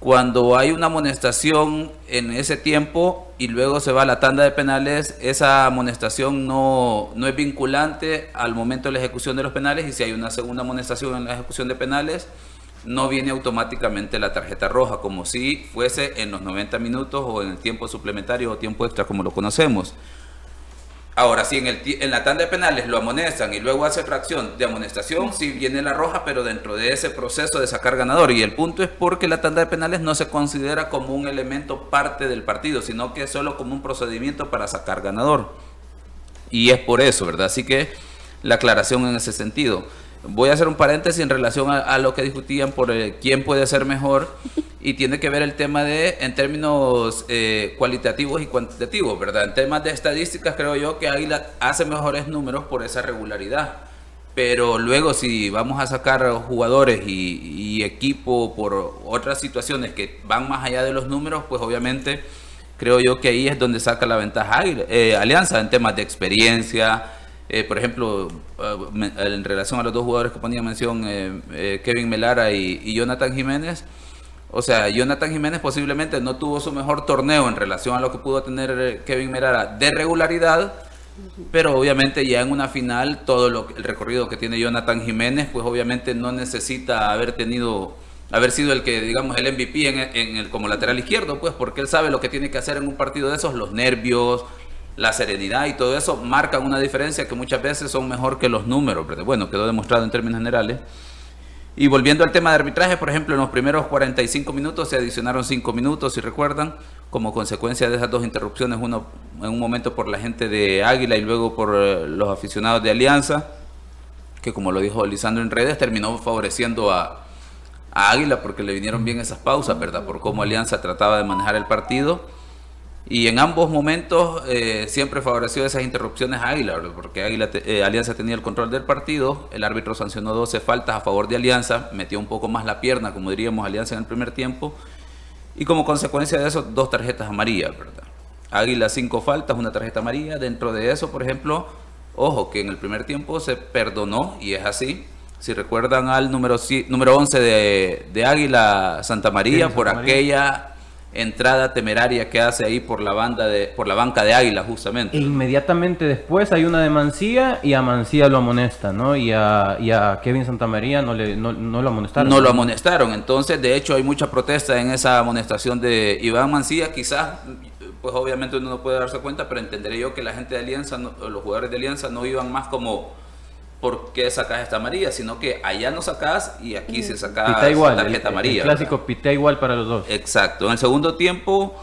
cuando hay una amonestación en ese tiempo y luego se va a la tanda de penales, esa amonestación no, no es vinculante al momento de la ejecución de los penales y si hay una segunda amonestación en la ejecución de penales, no viene automáticamente la tarjeta roja, como si fuese en los 90 minutos o en el tiempo suplementario o tiempo extra, como lo conocemos. Ahora, si en, el, en la tanda de penales lo amonestan y luego hace otra acción de amonestación, sí viene la roja, pero dentro de ese proceso de sacar ganador. Y el punto es porque la tanda de penales no se considera como un elemento parte del partido, sino que es solo como un procedimiento para sacar ganador. Y es por eso, ¿verdad? Así que la aclaración en ese sentido. Voy a hacer un paréntesis en relación a, a lo que discutían por eh, quién puede ser mejor y tiene que ver el tema de, en términos eh, cualitativos y cuantitativos, ¿verdad? En temas de estadísticas creo yo que Águila hace mejores números por esa regularidad. Pero luego si vamos a sacar jugadores y, y equipo por otras situaciones que van más allá de los números, pues obviamente creo yo que ahí es donde saca la ventaja Águila- eh, Alianza en temas de experiencia. Eh, por ejemplo, eh, en relación a los dos jugadores que ponía mención, eh, eh, Kevin Melara y, Jonathan Jiménez. O sea, Jonathan Jiménez posiblemente no tuvo su mejor torneo en relación a lo que pudo tener Kevin Melara de regularidad, pero obviamente ya en una final todo lo, el recorrido que tiene Jonathan Jiménez, pues obviamente no necesita haber tenido, haber sido el que digamos el MVP en, en el como lateral izquierdo, pues porque él sabe lo que tiene que hacer en un partido de esos, los nervios, la serenidad y todo eso marcan una diferencia que muchas veces son mejor que los números, ¿verdad? Bueno, quedó demostrado en términos generales. Y volviendo al tema de arbitraje, por ejemplo, en los primeros 45 minutos se adicionaron 5 minutos, si recuerdan, como consecuencia de esas dos interrupciones, uno en un momento por la gente de Águila y luego por eh, los aficionados de Alianza, que como lo dijo Lisandro en redes, terminó favoreciendo a, a Águila porque le vinieron bien esas pausas, ¿verdad? Por cómo Alianza trataba de manejar el partido. Y en ambos momentos eh, siempre favoreció esas interrupciones a Águila, porque Águila te- eh, Alianza tenía el control del partido, el árbitro sancionó 12 faltas a favor de Alianza, metió un poco más la pierna, como diríamos Alianza en el primer tiempo, y como consecuencia de eso, dos tarjetas amarillas, ¿verdad? Águila cinco faltas, una tarjeta amarilla, dentro de eso, por ejemplo, ojo, que en el primer tiempo se perdonó, y es así, si recuerdan al número, número 11 de, de Águila Santa María, Sí, por María. aquella entrada temeraria que hace ahí por la banda de, por la banca de Águila justamente. E inmediatamente después hay una de Mancía y a Mancía lo amonesta, ¿no? Y a, y a Kevin Santamaría no, le, no, no lo amonestaron. No lo amonestaron, entonces de hecho hay mucha protesta en esa amonestación de Iván Mancía, quizás, pues obviamente uno no puede darse cuenta, pero entenderé yo que la gente de Alianza, los jugadores de Alianza no iban más como, ¿por qué sacas esta amarilla? Sino que allá no sacas y aquí se sacas Pita igual, el, tarjeta el amarilla. clásico pita igual para los dos. Exacto. En el segundo tiempo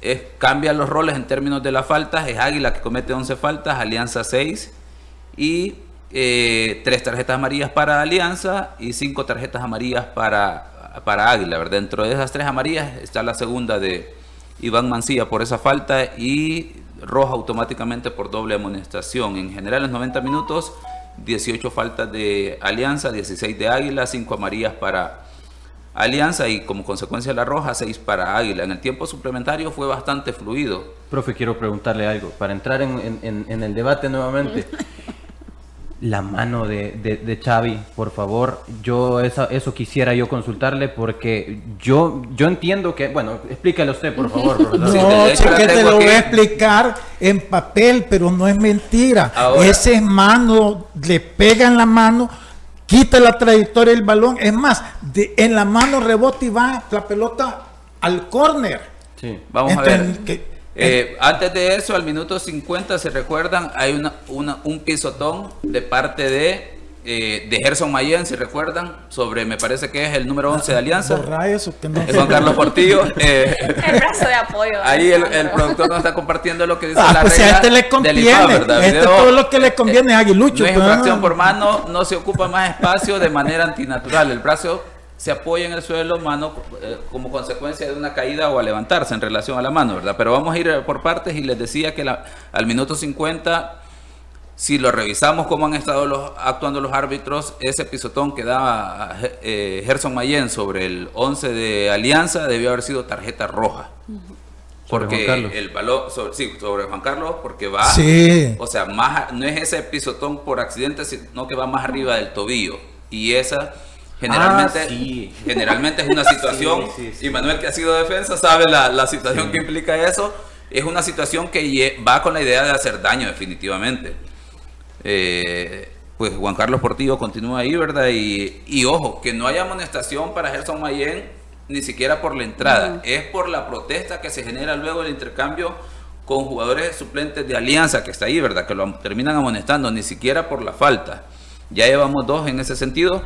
es, cambian los roles en términos de las faltas. Es Águila que comete 11 faltas, Alianza 6 y eh, tres tarjetas amarillas para Alianza y cinco tarjetas amarillas para, para Águila. ¿verdad? Dentro de esas tres amarillas está la segunda de Iván Mancilla por esa falta y roja automáticamente por doble amonestación. En general, en los 90 minutos, 18 faltas de Alianza, 16 de Águila, 5 amarillas para Alianza y como consecuencia la roja, 6 para Águila. En el tiempo suplementario fue bastante fluido. Profe, quiero preguntarle algo. Para entrar en, en- el debate nuevamente. La mano de, de, de Xavi, por favor. Yo esa- eso quisiera yo consultarle porque yo, yo entiendo que... Bueno, explícale usted, por favor. profesor. No, chique, te lo voy a explicar en papel, pero no es mentira. Ahora- Ese es mano, le pega en la mano, quita la trayectoria del balón. Es más, de- en la mano rebota y va la pelota al córner. Sí. Vamos a ver. que- Eh, antes de eso, al minuto 50, se recuerdan, hay una, una- un pisotón de parte de, eh, de Gerson Mayen, si recuerdan, sobre, me parece que es el número 11 de Alianza. que no- Eh, Juan Carlos Portillo. eh, El brazo de apoyo. ahí el, el productor nos está compartiendo lo que dice Ah, la pues si a regla este le conviene. ¿verdad? Este Video- todo lo que le conviene es aguilucho. No es pues, infracción por mano, no se ocupa más espacio de manera antinatural. El brazo se apoya en el suelo, mano, eh, como consecuencia de una caída o a levantarse en relación a la mano, ¿verdad? Pero vamos a ir eh, por partes y les decía que la- al minuto 50, si lo revisamos cómo han estado los, actuando los árbitros, ese pisotón que daba eh, Gerson Mayen sobre el 11 de Alianza debió haber sido tarjeta roja. Porque el balón, sobre, sí, sobre Juan Carlos, porque va, Sí. o sea, más, no es ese pisotón por accidente, sino que va más arriba del tobillo. Y esa generalmente, Ah, sí. generalmente es una situación, Sí, sí, sí. y Manuel que ha sido defensa sabe la, la situación que implica eso, es una situación que va con la idea de hacer daño definitivamente. Eh, pues Juan Carlos Portillo continúa ahí, ¿verdad? Y, y ojo, que no haya amonestación para Gerson Mayen ni siquiera por la entrada, es por la protesta que se genera luego del intercambio con jugadores suplentes de Alianza que está ahí, ¿verdad? Que lo terminan amonestando, ni siquiera por la falta. Ya llevamos dos en ese sentido.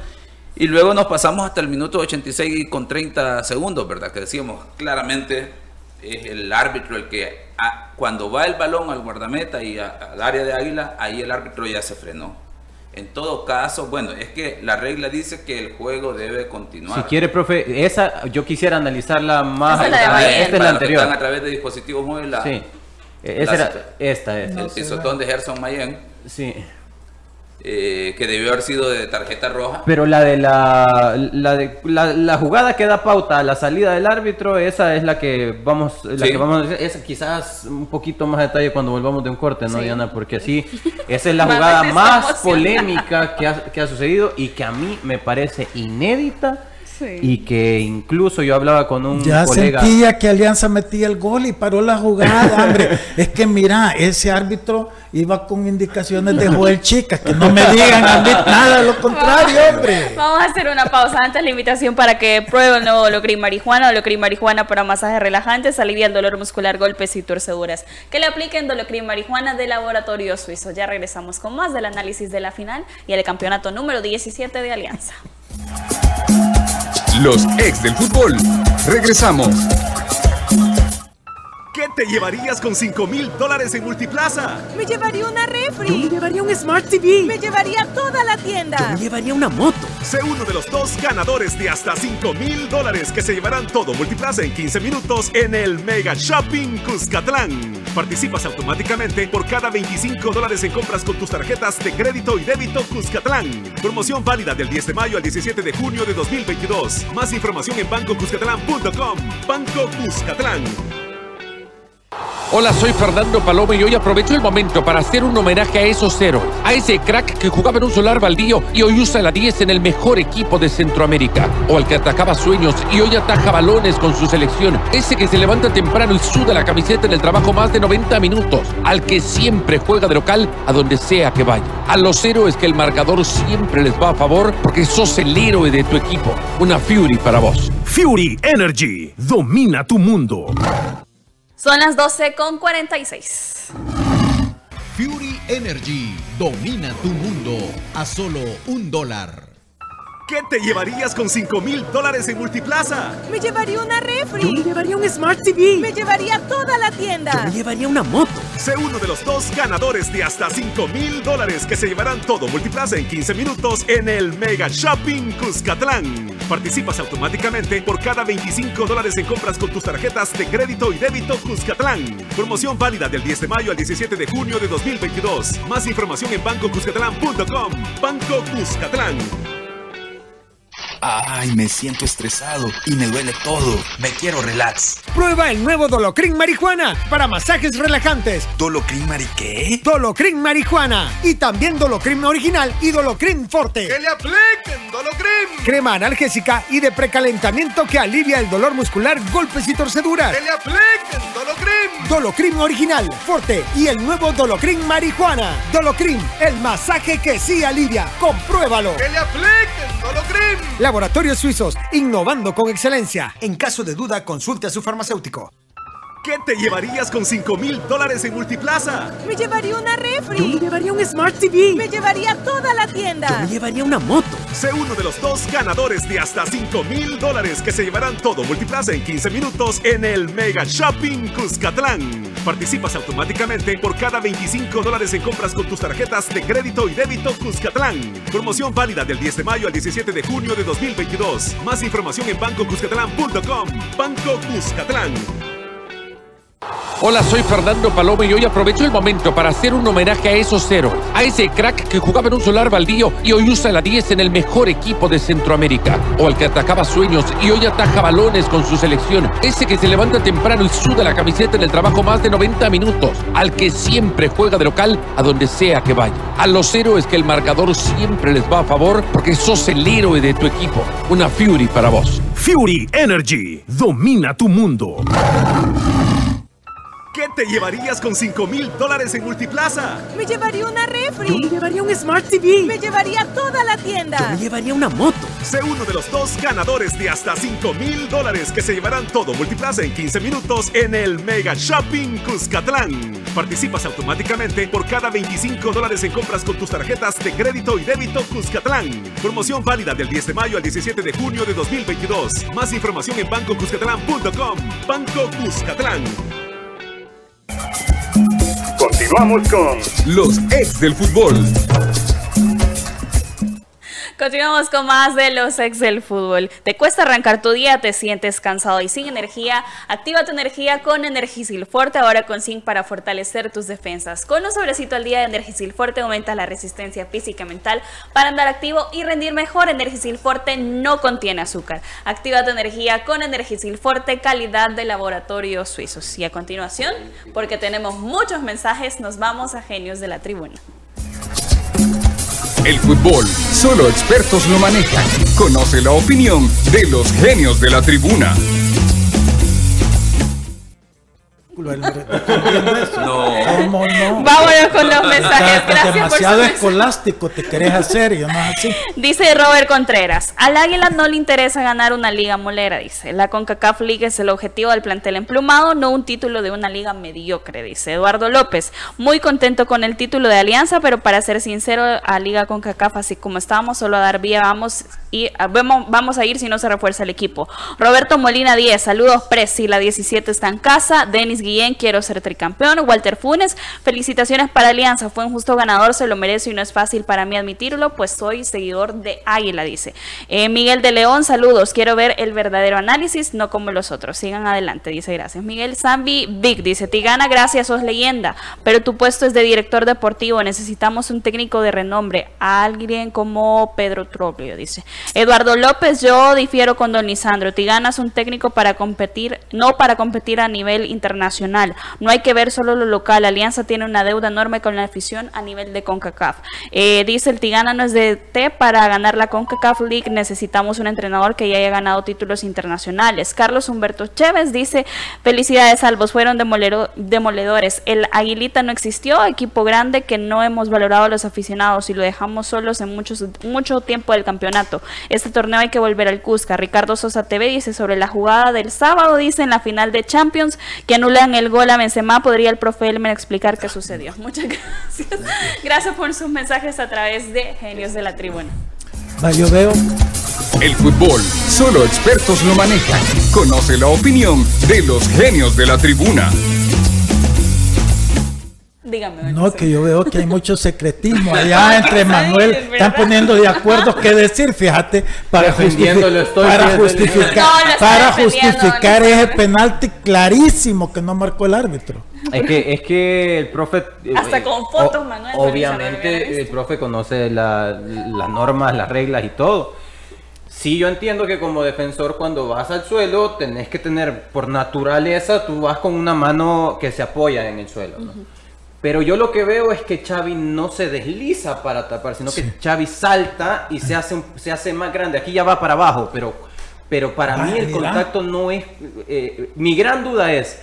Y luego nos pasamos hasta el minuto 86 con 30 segundos, ¿verdad? Que decíamos claramente es el árbitro el que ah, cuando va el balón al guardameta y a- al área de Águila, ahí el árbitro ya se frenó. En todo caso, bueno, es que la regla dice que el juego debe continuar. Si quiere, profe, esa yo quisiera analizarla más. Esa es la de Mayen, esta es la anterior. están a través de dispositivos móviles. la- Sí. Esa la era, situa- esta es. el pisotón de Gerson Mayen. Sí. Eh, que debió haber sido de tarjeta roja. Pero la de la, la, de, la, la jugada que da pauta a la salida del árbitro, esa es la que vamos, la Sí. que vamos a decir, esa quizás un poquito más detalle cuando volvamos de un corte, ¿no, Sí. Diana? Porque sí, esa es la jugada más polémica que ha, que ha sucedido y que a mí me parece inédita Sí. y que incluso yo hablaba con un Ya colega. sentía que Alianza metía el gol y paró la jugada, hombre. es que mira, ese árbitro iba con indicaciones de Joel Chica, que no me digan a mí nada, lo contrario, hombre. Vamos a hacer una pausa antes la invitación para que pruebe el nuevo Dolocrin Marijuana. Dolocrin Marijuana para masajes relajantes, alivia el dolor muscular, golpes y torceduras. Que le apliquen Dolocrin Marijuana de laboratorio suizo. Ya regresamos con más del análisis de la final y el campeonato número 17 de Alianza. Los ex del fútbol. Regresamos. ¿Qué te llevarías con 5 mil dólares en Multiplaza? Me llevaría una refri. Yo me llevaría un Smart TV. Me llevaría toda la tienda. Yo me llevaría una moto. Sé uno de los dos ganadores de hasta 5 mil dólares que se llevarán todo Multiplaza en 15 minutos en el Mega Shopping Cuscatlán. Participas automáticamente por cada 25 dólares en compras con tus tarjetas de crédito y débito Cuscatlán. Promoción válida del 10 de mayo al 17 de junio de 2022. Más información en bancocuscatlán.com. Banco Cuscatlán. Hola, soy Fernando Paloma y hoy aprovecho el momento para hacer un homenaje a esos cero, a ese crack que jugaba en un solar baldío y hoy usa la 10 en el mejor equipo de Centroamérica, o al que atacaba sueños y hoy ataja balones con su selección, ese que se levanta temprano y suda la camiseta en el trabajo más de 90 minutos, al que siempre juega de local a donde sea que vaya. A los héroes que el marcador siempre les va a favor porque sos el héroe de tu equipo. Una Fury para vos. Fury Energy. Domina tu mundo. Son las 12 con 46. Fury Energy domina tu mundo a solo un dólar. ¿Qué te llevarías con 5 mil dólares en Multiplaza? Me llevaría una refri. Yo me llevaría un Smart TV. Me llevaría toda la tienda. Yo me llevaría una moto. Sé uno de los dos ganadores de hasta 5 mil dólares que se llevarán todo Multiplaza en 15 minutos en el Mega Shopping Cuscatlán. Participas automáticamente por cada 25 dólares en compras con tus tarjetas de crédito y débito Cuscatlán. Promoción válida del 10 de mayo al 17 de junio de 2022. Más información en bancocuscatlán.com. Banco Cuscatlán. Ay, me siento estresado y me duele todo. Me quiero relax. Prueba el nuevo Dolocrin Marihuana para masajes relajantes. ¿Dolocrin Mari qué? Dolocrin Marihuana. Y también Dolocrin Original y Dolocrin Forte. ¡Que le apliquen Dolocrin! Crema analgésica y de precalentamiento que alivia el dolor muscular, golpes y torceduras. ¡Que le apliquen Dolocrin! Dolocrin Original, Forte y el nuevo Dolocrin Marihuana. Dolocrin, el masaje que sí alivia. Compruébalo. ¡Que le apliquen Dolocrin! Laboratorios Suizos, innovando con excelencia. En caso de duda, consulte a su farmacéutico. ¿Qué te llevarías con 5 mil dólares en Multiplaza? Me llevaría una refri. Yo me llevaría un Smart TV. Me llevaría toda la tienda. Yo me llevaría una moto. Sé uno de los dos ganadores de hasta 5 mil dólares que se llevarán todo Multiplaza en 15 minutos en el Mega Shopping Cuscatlán. Participas automáticamente por cada 25 dólares en compras con tus tarjetas de crédito y débito Cuscatlán. Promoción válida del 10 de mayo al 17 de junio de 2022. Más información en bancocuscatlán.com. Banco Cuscatlán. Hola, soy Fernando Paloma y hoy aprovecho el momento para hacer un homenaje a esos cero, a ese crack que jugaba en un solar baldío y hoy usa la 10 en el mejor equipo de Centroamérica, o al que atacaba sueños y hoy ataja balones con su selección, ese que se levanta temprano y suda la camiseta en el trabajo más de 90 minutos, al que siempre juega de local a donde sea que vaya. A los héroes que el marcador siempre les va a favor porque sos el héroe de tu equipo. Una Fury para vos. Fury Energy. Domina tu mundo. ¿Qué te llevarías con 5 mil dólares en Multiplaza? Me llevaría una refri. Yo me llevaría un Smart TV. Me llevaría toda la tienda. Yo me llevaría una moto. Sé uno de los dos ganadores de hasta 5 mil dólares que se llevarán todo Multiplaza en 15 minutos en el Mega Shopping Cuscatlán. Participas automáticamente por cada 25 dólares en compras con tus tarjetas de crédito y débito Cuscatlán. Promoción válida del 10 de mayo al 17 de junio de 2022. Más información en bancocuscatlán.com. Banco Cuscatlán. Continuamos con los ex del fútbol. Continuamos con más de los ex del fútbol. ¿Te cuesta arrancar tu día? ¿Te sientes cansado y sin energía? Activa tu energía con Energisil Forte, ahora con zinc para fortalecer tus defensas. Con un sobrecito al día de Energisil Forte aumenta la resistencia física y mental para andar activo y rendir mejor. Energisil Forte no contiene azúcar. Activa tu energía con Energisil Forte, calidad de laboratorios suizos. Y a continuación, porque tenemos muchos mensajes, nos vamos a Genios de la Tribuna. El fútbol, solo expertos lo manejan. Conoce la opinión de los genios de la tribuna. No. ¿Cómo no? Vámonos con los mensajes. Gracias demasiado escolástico te querés hacer y yo no así. Dice Robert Contreras, al Águila no le interesa ganar una liga molera, dice. La CONCACAF League es el objetivo del plantel emplumado, no un título de una liga mediocre, dice Eduardo López. Muy contento con el título de Alianza, pero para ser sincero, a Liga CONCACAF, así como estábamos, solo a dar vía vamos, y, a- vamos, vamos a ir si no se refuerza el equipo. Roberto Molina 10, saludos Presi, la 17 está en casa. Denis Guillén, quiero ser tricampeón. Walter Funes, felicitaciones para Alianza, fue un justo ganador, se lo merece y no es fácil para mí admitirlo, pues soy seguidor de Águila, dice. Eh, Miguel de León, saludos, quiero ver el verdadero análisis, no como los otros. Sigan adelante, dice gracias. Miguel Zambi Big dice, Tigana, gracias, sos leyenda, pero tu puesto es de director deportivo, necesitamos un técnico de renombre, alguien como Pedro Troglio, dice. Eduardo López, yo difiero con don Lisandro, Tigana es un técnico para competir, no para competir a nivel internacional, no hay que ver solo lo local, Alianza tiene una deuda enorme con la afición a nivel de CONCACAF. Eh, dice, el Tigana no es de T para ganar la CONCACAF League, necesitamos un entrenador que ya haya ganado títulos internacionales. Carlos Humberto Chévez dice, felicidades salvos, fueron demolero- demoledores, el Aguilita no existió, equipo grande que no hemos valorado a los aficionados y lo dejamos solos en muchos, mucho tiempo del campeonato. Este torneo hay que volver al Cusca. Ricardo Sosa TV dice sobre la jugada del sábado, dice en la final de Champions, que anulan el gol a Benzema, podría el profe Elmer explicar qué sucedió. Muchas gracias. Gracias por sus mensajes a través de Genios de la Tribuna. Yo veo. El fútbol, solo expertos lo manejan. Conoce la opinión de los genios de la tribuna. Dígame. No, que yo veo que hay mucho secretismo allá entre Manuel. Están poniendo de acuerdo qué decir, fíjate, para, Defendiéndolo justifi- estoy, para justificar, No, para justificar no. ese penalti clarísimo que no marcó el árbitro. Es que, es que el profe... eh, Hasta con fotos, o- Manuel, Obviamente el profe conoce la- las normas, las reglas y todo. Sí, yo entiendo que como defensor cuando vas al suelo tenés que tener, por naturaleza, tú vas con una mano que se apoya en el suelo. ¿no? Pero yo lo que veo es que Xavi no se desliza para tapar, sino que Xavi salta y se hace, se hace más grande. Aquí ya va para abajo, pero, pero para Ah, mí el mira. contacto no es... eh, mi gran duda es,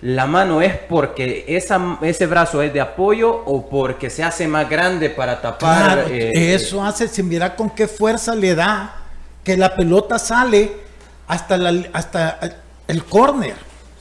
¿la mano es porque esa, ese brazo es de apoyo o porque se hace más grande para tapar? Claro, eh, eso hace, si mira con qué fuerza le da que la pelota sale hasta, la, hasta el córner.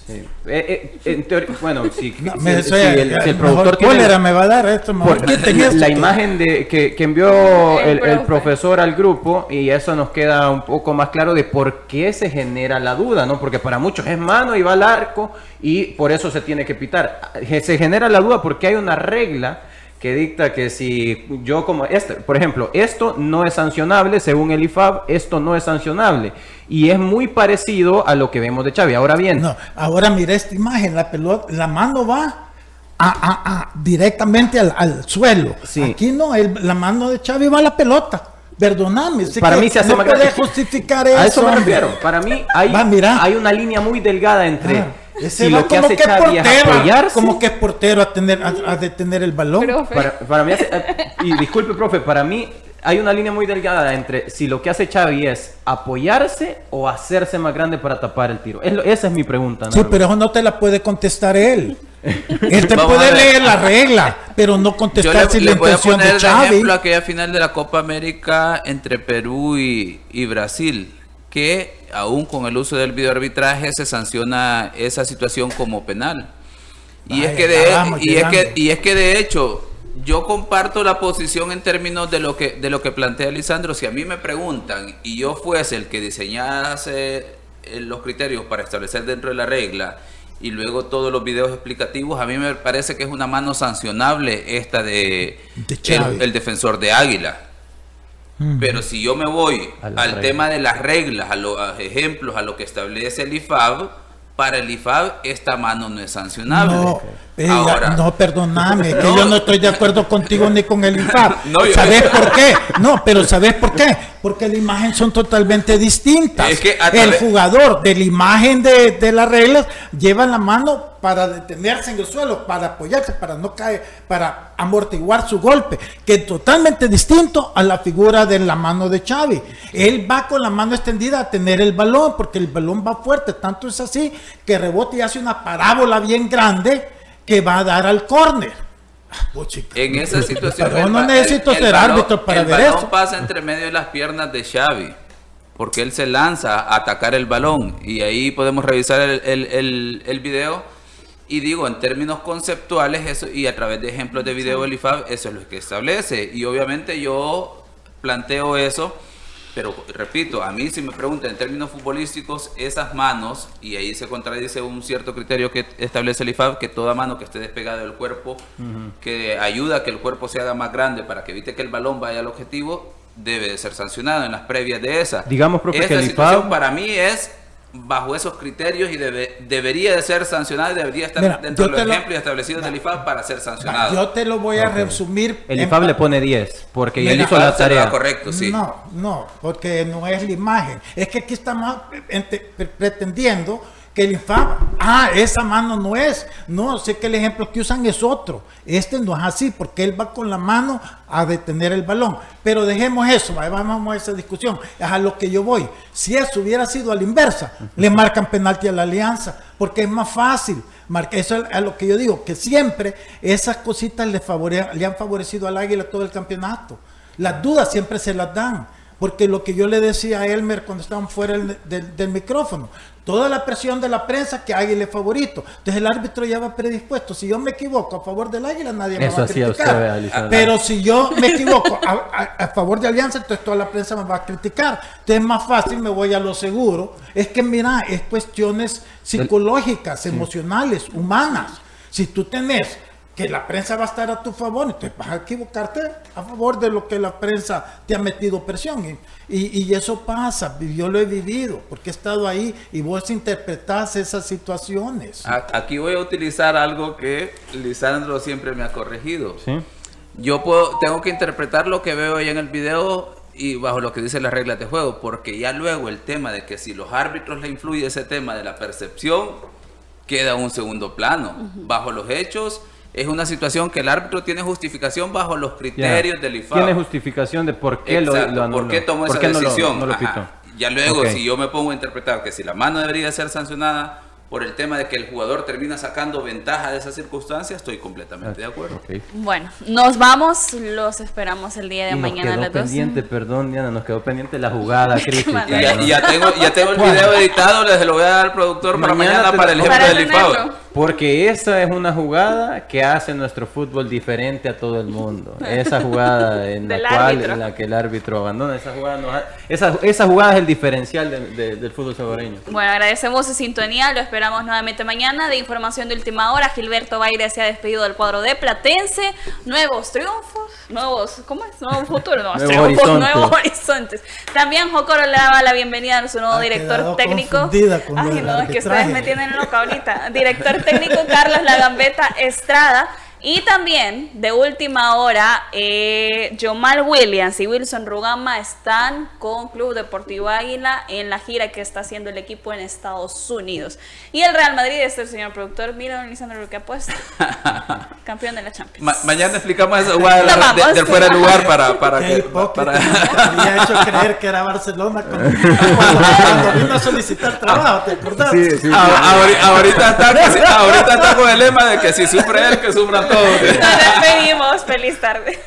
Sí. Eh, eh, en teoría, bueno, si, No, si- me- si soy- el, si el productor tiene- cólera me va a dar esto. mejor Por- quiten la, esto, imagen de, que, que envió El el, el profe. profesor al grupo y eso nos queda un poco más claro de por qué se genera la duda, ¿no? Porque para muchos es mano y va al arco y por eso se tiene que pitar. Se genera la duda porque hay una regla que dicta que si yo como este, por ejemplo, esto no es sancionable según el IFAB, esto no es sancionable y es muy parecido a lo que vemos de Xavi. Ahora bien, No, ahora mira esta imagen, la pelota, la mano va a, a- a- directamente al, al suelo. Sí. Aquí no, el- la mano de Xavi va a la pelota. Perdóname. para mí se hace no más justificar eso. A eso me refiero. Para mí hay, Va, mira. hay una línea muy delgada entre Ah, ese si va lo que como hace que Xavi es portero, apoyarse. como que es portero a tener a, a detener el balón. Para, para mí hace- y disculpe, profe, para mí hay una línea muy delgada entre si lo que hace Xavi es apoyarse o hacerse más grande para tapar el tiro. Es lo- esa es mi pregunta. Sí, pero eso no te la puede contestar él. Él te Vamos puede a leer la regla, pero no Yo contestar le, sin le la voy a intención de poner de Xavi. ejemplo aquella final de la Copa América entre Perú y, y Brasil, que aún con el uso del videoarbitraje se sanciona esa situación como penal. Y es que de vamos y es que y es que de hecho yo comparto la posición en términos de lo que de lo que plantea Lisandro. Si a mí me preguntan y yo fuese el que diseñase eh, los criterios para establecer dentro de la regla y luego todos los videos explicativos, a mí me parece que es una mano sancionable esta de, De Xavi. el, el defensor de Águila. Pero si yo me voy al regla. tema de las reglas, a los ejemplos, a lo que establece el IFAB, para el IFAB esta mano no es sancionable. No, Eh, Ahora. no, perdóname, que No. yo no estoy de acuerdo contigo ni con el. No, yo- ¿Sabes por qué? No, pero ¿sabes por qué? Porque la imagen son totalmente distintas. Es que el jugador de la imagen de, de las reglas lleva la mano para detenerse en el suelo, para apoyarse, para no caer, para amortiguar su golpe, que es totalmente distinto a la figura de la mano de Xavi. Él va con la mano extendida a tener el balón, porque el balón va fuerte, tanto es así que rebota y hace una parábola bien grande que va a dar al córner. Puchica. En esa situación. Pero no necesito el- el ser balón- árbitro para el ver balón eso. pasa entre medio de las piernas de Xavi. Porque él se lanza a atacar el balón. Y ahí podemos revisar el- el video. Y digo, en términos conceptuales, eso y a través de ejemplos de video del IFAB, eso es lo que establece. Y obviamente yo planteo eso. Pero repito, a mí si me preguntan en términos futbolísticos, esas manos, y ahí se contradice un cierto criterio que establece el IFAB, que toda mano que esté despegada del cuerpo que ayuda a que el cuerpo se haga más grande para que evite que el balón vaya al objetivo, debe de ser sancionado en las previas de esa. Digamos, profe, Esta que el situación IFAB para mí es bajo esos criterios y debe- debería de ser sancionada y debería estar Mira, dentro de los lo- ejemplos establecidos del IFAB para ser sancionado. Yo te lo voy a resumir. El IFAB le pone 10 porque Mira, él hizo la tarea. correcto, sí. No, no, porque no es la imagen. Es que aquí estamos pretendiendo que el INFAB, ah, esa mano no es. No, sé que el ejemplo que usan es otro. Este no es así, porque él va con la mano a detener el balón. Pero dejemos eso, vamos a esa discusión. Es a lo que yo voy. Si eso hubiera sido a la inversa, le marcan penalti a la alianza, porque es más fácil. Marca, eso es a lo que yo digo, que siempre esas cositas le, le han favorecido al Águila todo el campeonato. Las dudas siempre se las dan. Porque lo que yo le decía a Elmer cuando estaban fuera del- del micrófono, toda la presión de la prensa que Águila es favorito. Entonces el árbitro ya va predispuesto. Si yo me equivoco a favor del Águila, nadie me Eso va a criticar. usted. Pero si yo me equivoco a, a- a favor de Alianza, entonces toda la prensa me va a criticar. Entonces es más fácil, me voy a lo seguro. Es que mira, es cuestiones psicológicas, emocionales, humanas. Si tú tenés que la prensa va a estar a tu favor, entonces vas a equivocarte a favor de lo que la prensa te ha metido presión. Y, y- y eso pasa, yo lo he vivido, porque he estado ahí y vos interpretás esas situaciones. Aquí voy a utilizar algo que Lisandro siempre me ha corregido. ¿Sí? Yo puedo, tengo que interpretar lo que veo ahí en el video y bajo lo que dicen las reglas de juego, porque ya luego el tema de que si los árbitros le influye ese tema de la percepción, queda un segundo plano. Bajo los hechos, es una situación que el árbitro tiene justificación bajo los criterios del IFAB. Tiene justificación de por qué lo, Exacto, lo anuló. ¿Por qué tomó ¿Por esa qué no lo- decisión? no lo Ajá. pitó? Ya luego, Ok. si yo me pongo a interpretar que si la mano debería ser sancionada por el tema de que el jugador termina sacando ventaja de esa circunstancia, estoy completamente de acuerdo. Ok. Bueno, nos vamos, los esperamos el día de Y nos mañana a quedó las 12. pendiente, perdón, Diana, nos quedó pendiente la jugada crítica. Ya, ya tengo, ya tengo el video editado, les lo voy a dar al productor para Mañana mañana te- para el ejemplo Para del IFAO. Porque esa es una jugada que hace nuestro fútbol diferente a todo el mundo. Esa jugada en la cual en la que el árbitro abandona, esa jugada, nos ha- esa, esa jugada es el diferencial de- de- del fútbol salvadoreño. Bueno, agradecemos su sintonía, lo esperamos nuevamente mañana. De información de última hora, Gilberto Baire se ha despedido del cuadro de Platense. Nuevos triunfos, nuevos, ¿cómo es? Nuevo futuro, nuevos Nuevo triunfos, horizonte. nuevos horizontes. También Jocoro le daba la bienvenida a su nuevo Ha director técnico. Ay, no, es que ustedes me tienen loca ahorita. Director técnico Carlos Lagambeta Estrada. Y también, de última hora, eh, Jomal Williams y Wilson Rugama están con Club Deportivo Águila en la gira que está haciendo el equipo en Estados Unidos. Y el Real Madrid, este el señor productor, mira, don Lisandro, lo que ha puesto. Campeón de la Champions. Ma- mañana explicamos jugada de- del fuera de lugar para, para Qué que... hipócrita. para- Me había hecho creer que era Barcelona cuando, cuando vino a solicitar trabajo, ¿te acordás? A- ahori- ahorita, está, ahorita está con el lema de que si sufre él, que sufran Nos despedimos. Feliz tarde.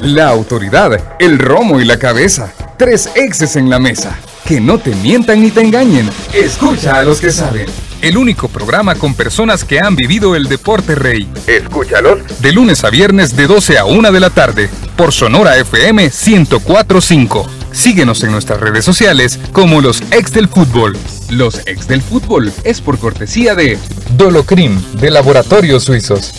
La autoridad, el romo y la cabeza. Tres exes en la mesa. Que no te mientan ni te engañen. Escucha a los que saben. El único programa con personas que han vivido el deporte rey. Escúchalos. De lunes a viernes de 12 a 1 de la tarde. Por Sonora FM 1045. Síguenos en nuestras redes sociales como los ex del fútbol. Los ex del fútbol es por cortesía de Dolocrim de Laboratorios Suizos.